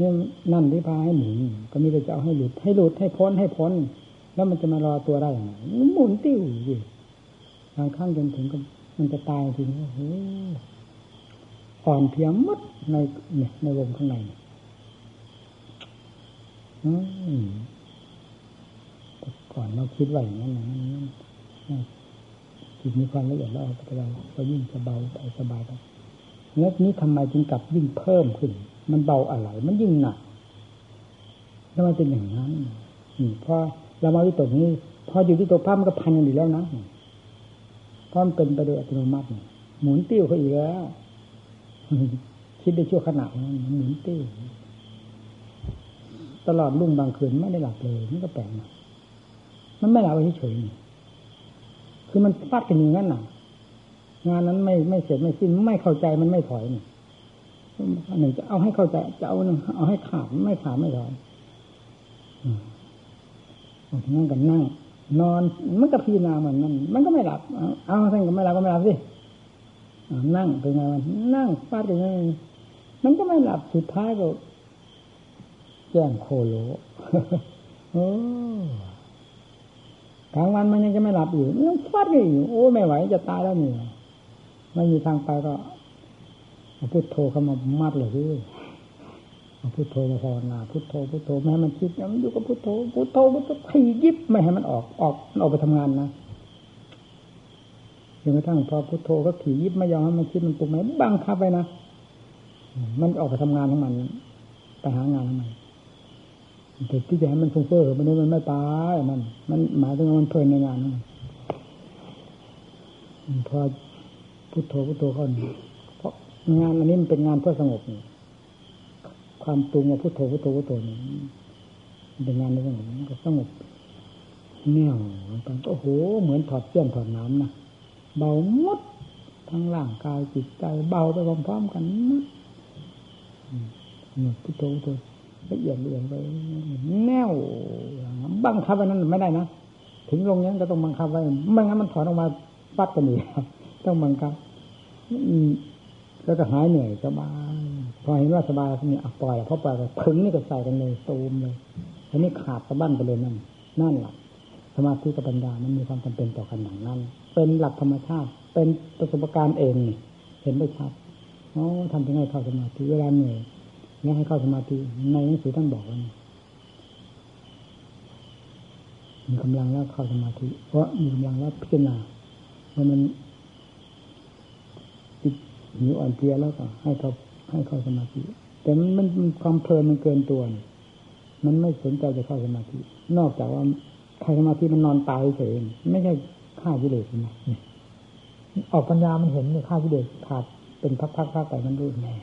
นี่นั่นที่พาให้หมุนก็มีแต่จะเอาให้หลุด ให้หลุดให้พ้นให้พ้น แล้วมันจะมารอตัวได้ยังไงหมุนติ้วอยู่บางครั้งจนถึงก็มันจะตายจริงโอ้โหอ่อนเพียงมัดในเนี่ยในวงข้างในก่อนเราคิดว่าอย่างนั้นอย่างนั้นจิตมีความละเอียดแล้วเอาไปเราก็ยิ่งจะเบาไปสบายไป แล้วนี้ทำไมจึงกลับยิ่งเพิ่มขึ้น มันเบาอะไร มันยิ่งหนักแล้วมันเป็นอย่างนั้นพอเรามาวิตกนี้ พออยู่ที่ตัวภาพมันก็พันกันอยู่แล้วนะเพราะมันเป็นไปโดยอัตโนมัติ หมุนติ้วเขาอีกแล้ว คิดได้ชั่วขณะนั้นหมุนติ้วตลอดรุ่งบางคืนไม่ได้หลับเลยนี่ก็แปลกนะมันไม่หลับเฉยๆคือมันฟาดกันอย่างนั้นน่ะ งานนั้นไม่ไม่เสร็จไม่สิ้นไม่เข้าใจมันไม่ถอยนี่หนึ่งจะเอาให้เข้าใจจะเอาหนึ่งเอาให้ขาดไม่ขาดไม่ถอยนั่งกันนั่ง นอนมันก็พิจารณาเหมือนนั้นมันก็ไม่หลับ เอาท่านก็ไม่หลับก็ไม่หลับสินั่งเป็นไงมันนั่งฟาดกันยังมันก็ไม่หลับสุดท้ายก็แจ้งโคโลโอ้กลางวันมันยังจะไม่หลับอยู่ยังฟาดกันอยู่โอ้ไม่ไหวจะตายแล้วนี่ ไม่มีทางไปก็พุทโธเข้ามามัดเลยคือพุทโธมาภาวนาพุทโธพุทโธไม่ให้มันคิดมันอยู่กับพุทโธพุทโธพุทโธขยิบไม่ให้มันออกออกออกไปทำงานนะจนกระทั่งพอพุทโธก็ขี่ยิบไม่ยอมให้มันคิดมันปรุงไหมบังคับไปนะมันออกไปทำงานของมันไปหางานของมันแต่ที่จะให้มันฟุ้งเฟ้อมันมันไม่ตายมัน มันหมายถึงมันเพลินในงานมันพอ พุทโธพุทโธเข้าเพราะงานอันนี้มันเป็นงานเพื่อสงบความตรงว่าพุทโธพุทโธพุทโธนี่เป็นงานในสงบมันก็สงบแน่วโอ้โห เหมือนถอดเสี้ยนถอดน้ำนะเบาหมดทั้งร่างกายจิตใจเบาไปพร้อมๆกันหมดพุทโธพุทโธละเอียดละเอียดไปแน่วบังคับไว้นั้นไม่ได้นะถึงลงนี้ก็ต้องบังคับไว้ไม่งั้นมันถอนออกมาปัดกันอีก ต้องบังคับแล้วก็หายเหนื่อยสบายพอเห็นว่าสบายนี่อะปล่อยเพราะปล่อยไปถึงนี่ก็ใส่กันเลยตูมเลยอันนี้ขาดสะบั้นไปเลยนั่นนั่นแหละสมาธิกับปัญญามันมีความจำเป็นต่อกันอย่างนั้น เป็นหลักธรรมชาติ เป็นประสบการณ์เองนี่เห็นได้ชัดอ๋อทำยังไงเข้าสมาธิเวลาเหนื่อยแล้วให้เข้าสมาธิในหนังสือท่านบอกว่ามีกำลังแล้วเข้าสมาธิเพราะมีกำลังแล้วพิจารณาว่ามัน หิวอ่อนเพลียแล้วก็ให้เขาให้เข้าสมาธิ แต่มันมันความเพลินมันเกินตัวมันไม่สนใจจะเข้าสมาธิ นอกจากว่าใครสมาธิมันนอนตายเฉยไม่ใช่ฆ่ากิเลสนะออกปัญญามันเห็นเนี่ยฆ่ากิเลสขาดเป็นพักๆไปมันรู้แน่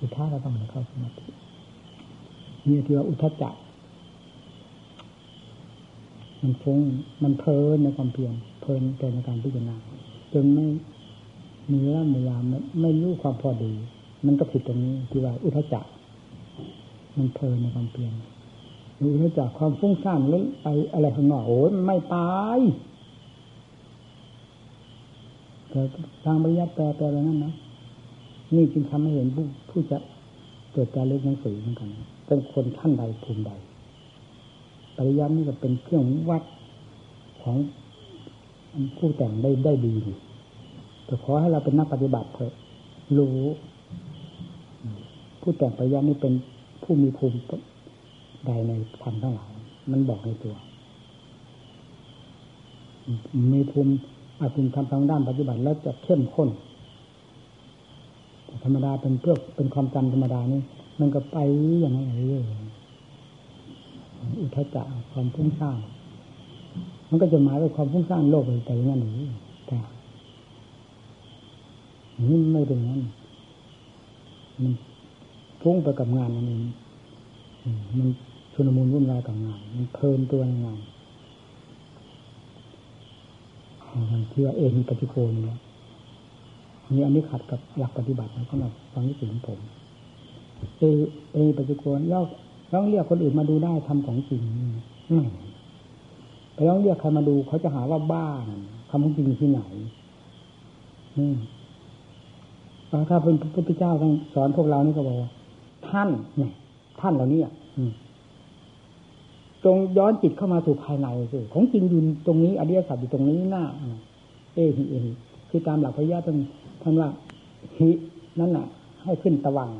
สุดท้ายเราต้องเข้าสมาธินี่ที่ว่าอุทจจะมันฟุ้งมันเพลินในความเพียรเพลินแต่ในการพิจารณาจนไม่ มีเวลาเวลาไม่ไม่รู้ความพอดี มันก็ผิดตรงนี้ที่ว่าอุทจจะมันเพลินในความเพียรอุทจจะความฟุ้งซ่านแล้วไปอะไรข้างนอกโอ้ยไม่ตายแต่ทางปริยัติแปลแปลอะไรนั่นนะนี่จึงทำให้เห็นผู้ผู้จะเกิดการเล่นหนังสือเหมือนกัน เป็นคนท่านใดภูมิใด ปริยัตินี่ก็เป็นเครื่องวัดของผู้แต่งได้ได้ดี แต่ขอให้เราเป็นนักปฏิบัติเถอะ รู้ผู้แต่งปริยัตินี่เป็นผู้มีภูมิใดในธรรมทั้งหลายมันบอกในตัว มีภูมิอาภูมิทำทางด้านปฏิบัติแล้วจะเข้มข้นธรรมดาเป็นเพื่อเป็นความจำธรรมดานี่มันก็ไปอย่างนั้นเรื่อยๆอุทจจะความพุ่งสร้าง มันก็จะหมายว่าความพุ่งสร้างโลกไปแต่อย่างนั้นหรือแต่ นี่ไม่เป็นนั้นมันพุ่งไปกับงานนั่นเองมันชุนมุนวุ่นวายกับงาน มันเพลินตัวในงานมันที่ว่าเองปฏิโกนี่นี่อันนี้ขัดกับหลักปฏิบัตินะสำหรับความรู้สึกของผมเอเอปัจจุบันเราลองเรียกคนอื่นมาดูได้ทำของจริงไปลองเรียกใครมาดูเขาจะหาว่าบ้าทำของจริงที่ไหน นี่ถ้าเป็นพระพุทธเจ้านสอนพวกเรานี่ก็บอกว่าท่านเนี่ยท่านเหล่านี้จงย้อนจิตเข้ามาสู่ภายในสิของจริงอยู่ตรงนี้อริยสัจอยู่ตรงนี้หน้าเอหิเอหิคือตามหลักพระยาท่านท่านว่าหินั่นน่ะให้ขึ้นตะวัง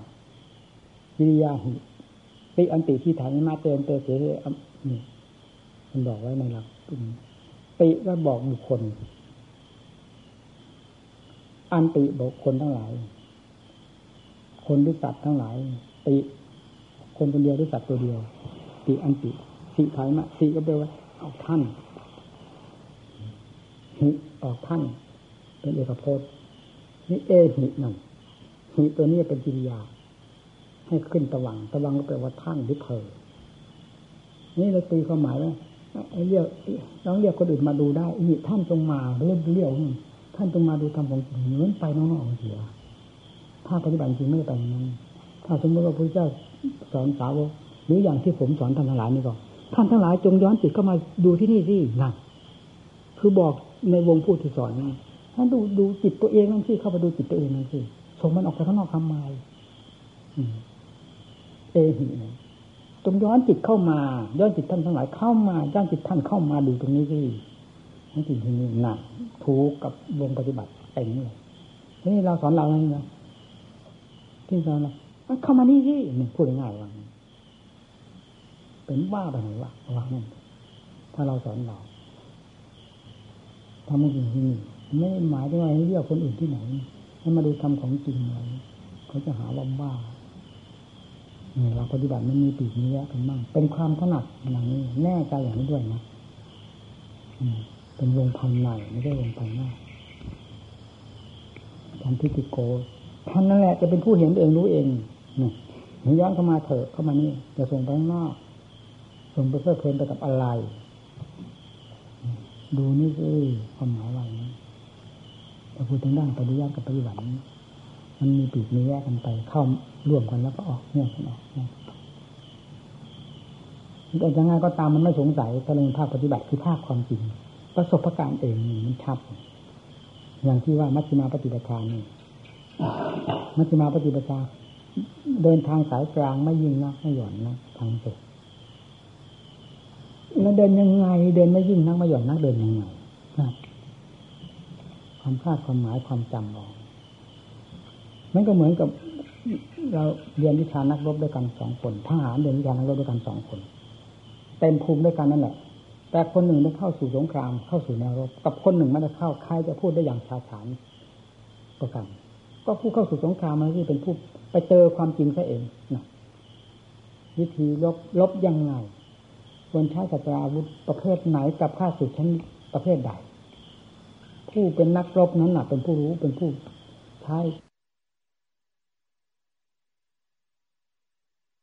วิริยาหิติอันติที่ฐานมาเตนเตเสนี่มันบอกไว้ในหลักติก็บอกบุคคล อันติบอกคนทั้งหลาย คนหรือสัตว์ทั้งหลาย ติ คนคนเดียวหรือสัตว์ตัวเดียว ติอันติสิถายมาสิก็แปลว่าเอาท่านหิออกท่าน เป็นเอกพจน์นี่เอหิหนั่นหิตัวนี้เป็นกิริยา ให้ขึ้นตะวังตะวังก็แปลว่าท่านหรือเธอนี่เราตีความหมายว่าเรียกน้องเรียกคนอื่นมาดูได้นี่ท่านจงมาเรียกเรียก ท่านจงมาดูทำของเหมือนไปน้องๆเสียถ้าปฏิบัติจริงไม่ได้ไปอย่างนั้นถ้าสมมติว่าพระเจ้าสอนสาวกหรืออย่างที่ผมสอนท่านทั้งหลายนี่ก็ท่านทั้งหลายจงย้อนจิตเข้ามาดูที่นี่สินั่นคือบอกในวงผู้ที่สอนนี่ท่านดูดูจิตตัวเองนั่นสิเข้าไปดูจิตตัวเองนั่นสิส่งมันออกไปข้างนอกทำไมเอหิจงย้อนจิตเข้ามา ย้อนจิตท่านทั้งหลายเข้ามาย้อนจิตท่านเข้ามาดูตรงนี้สิ นั่จริงที่นี่หนักถูกกับวงปฏิบัติเต็มเลยนี่เราสอนเราอะไรนะที่สอนเราเข้ามานี่สิพูดง่ายว่าเป็นว่าไปไหนวะว่านั่นถ้าเราสอนเราทำมันจริงที่นี่ไม่หมายถึงว่าให้เรียกคนอื่นที่ไหนให้มาดูทำของจริงอะไรเขาจะหาว่าบ้าเนี่ยเราปฏิบัติมันมีปีกนี้กันบ้างเป็นความถนัดอย่างนี้ แน่ใจอย่างนี้ด้วยนะ เป็นวงพันในไม่ใช่วงพันน้าท่านทิติโกท่านนั่นแหละจะเป็นผู้เห็นเองรู้เองเนี่ย้อนเข้ามาเถอะเข้ามานี่จะส่งไปข้างนอกส่งไปเพื่อเพลินไปกับอะไร ดูนี่สิความหมายอย่างนี้แต่พูดถึงด้านปฏิยัติกับปฏิบัติมันมีปีกมีแยกกันไป เข้าร่วมกันแล้วก็ออกเนี่ยกันออกเนี่ยแต่ยังไงก็ตามมันไม่สงสัยถ้าเรื่องภาคปฏิบัติคือภาคความจริง ประสบการณ์เองมันชัดอย่างที่ว่ามัชฌิมาปฏิปทานี่มัชฌิมาปฏิปทาเดินทางสายกลางไม่ยิ่งนะไม่หย่อนนะทางตกแล้วเดินยังไง เดินไม่ยิ่งนักไม่หย่อนนักเดินยังไงความคาดความหมายความจำออกมันก็เหมือนกับ เราเรียนวิชานักรบด้วยกันสองคนทหารเรียนวิชานักรบด้วยกันสองคน เต็มภูมิด้วยกันนั่นแหละ แต่คนหนึ่งได้เข้าสู่สงคราม เข้าสู่แนวรบกับคนหนึ่งไม่ได้เข้าใครจะพูดได้อย่างชาฉานประกันก็ผู้เข้าสู่สงครามมันที่เป็นผู้ไปเจอความจริงซะเองนะวิธีลบลบยังไงควรใช้กับอาวุธประเภทไหนกับข้าศึกชั้นประเภทใดผู้เป็นนักรบนั้นนักเป็นผู้รู้เป็นผู้ใช้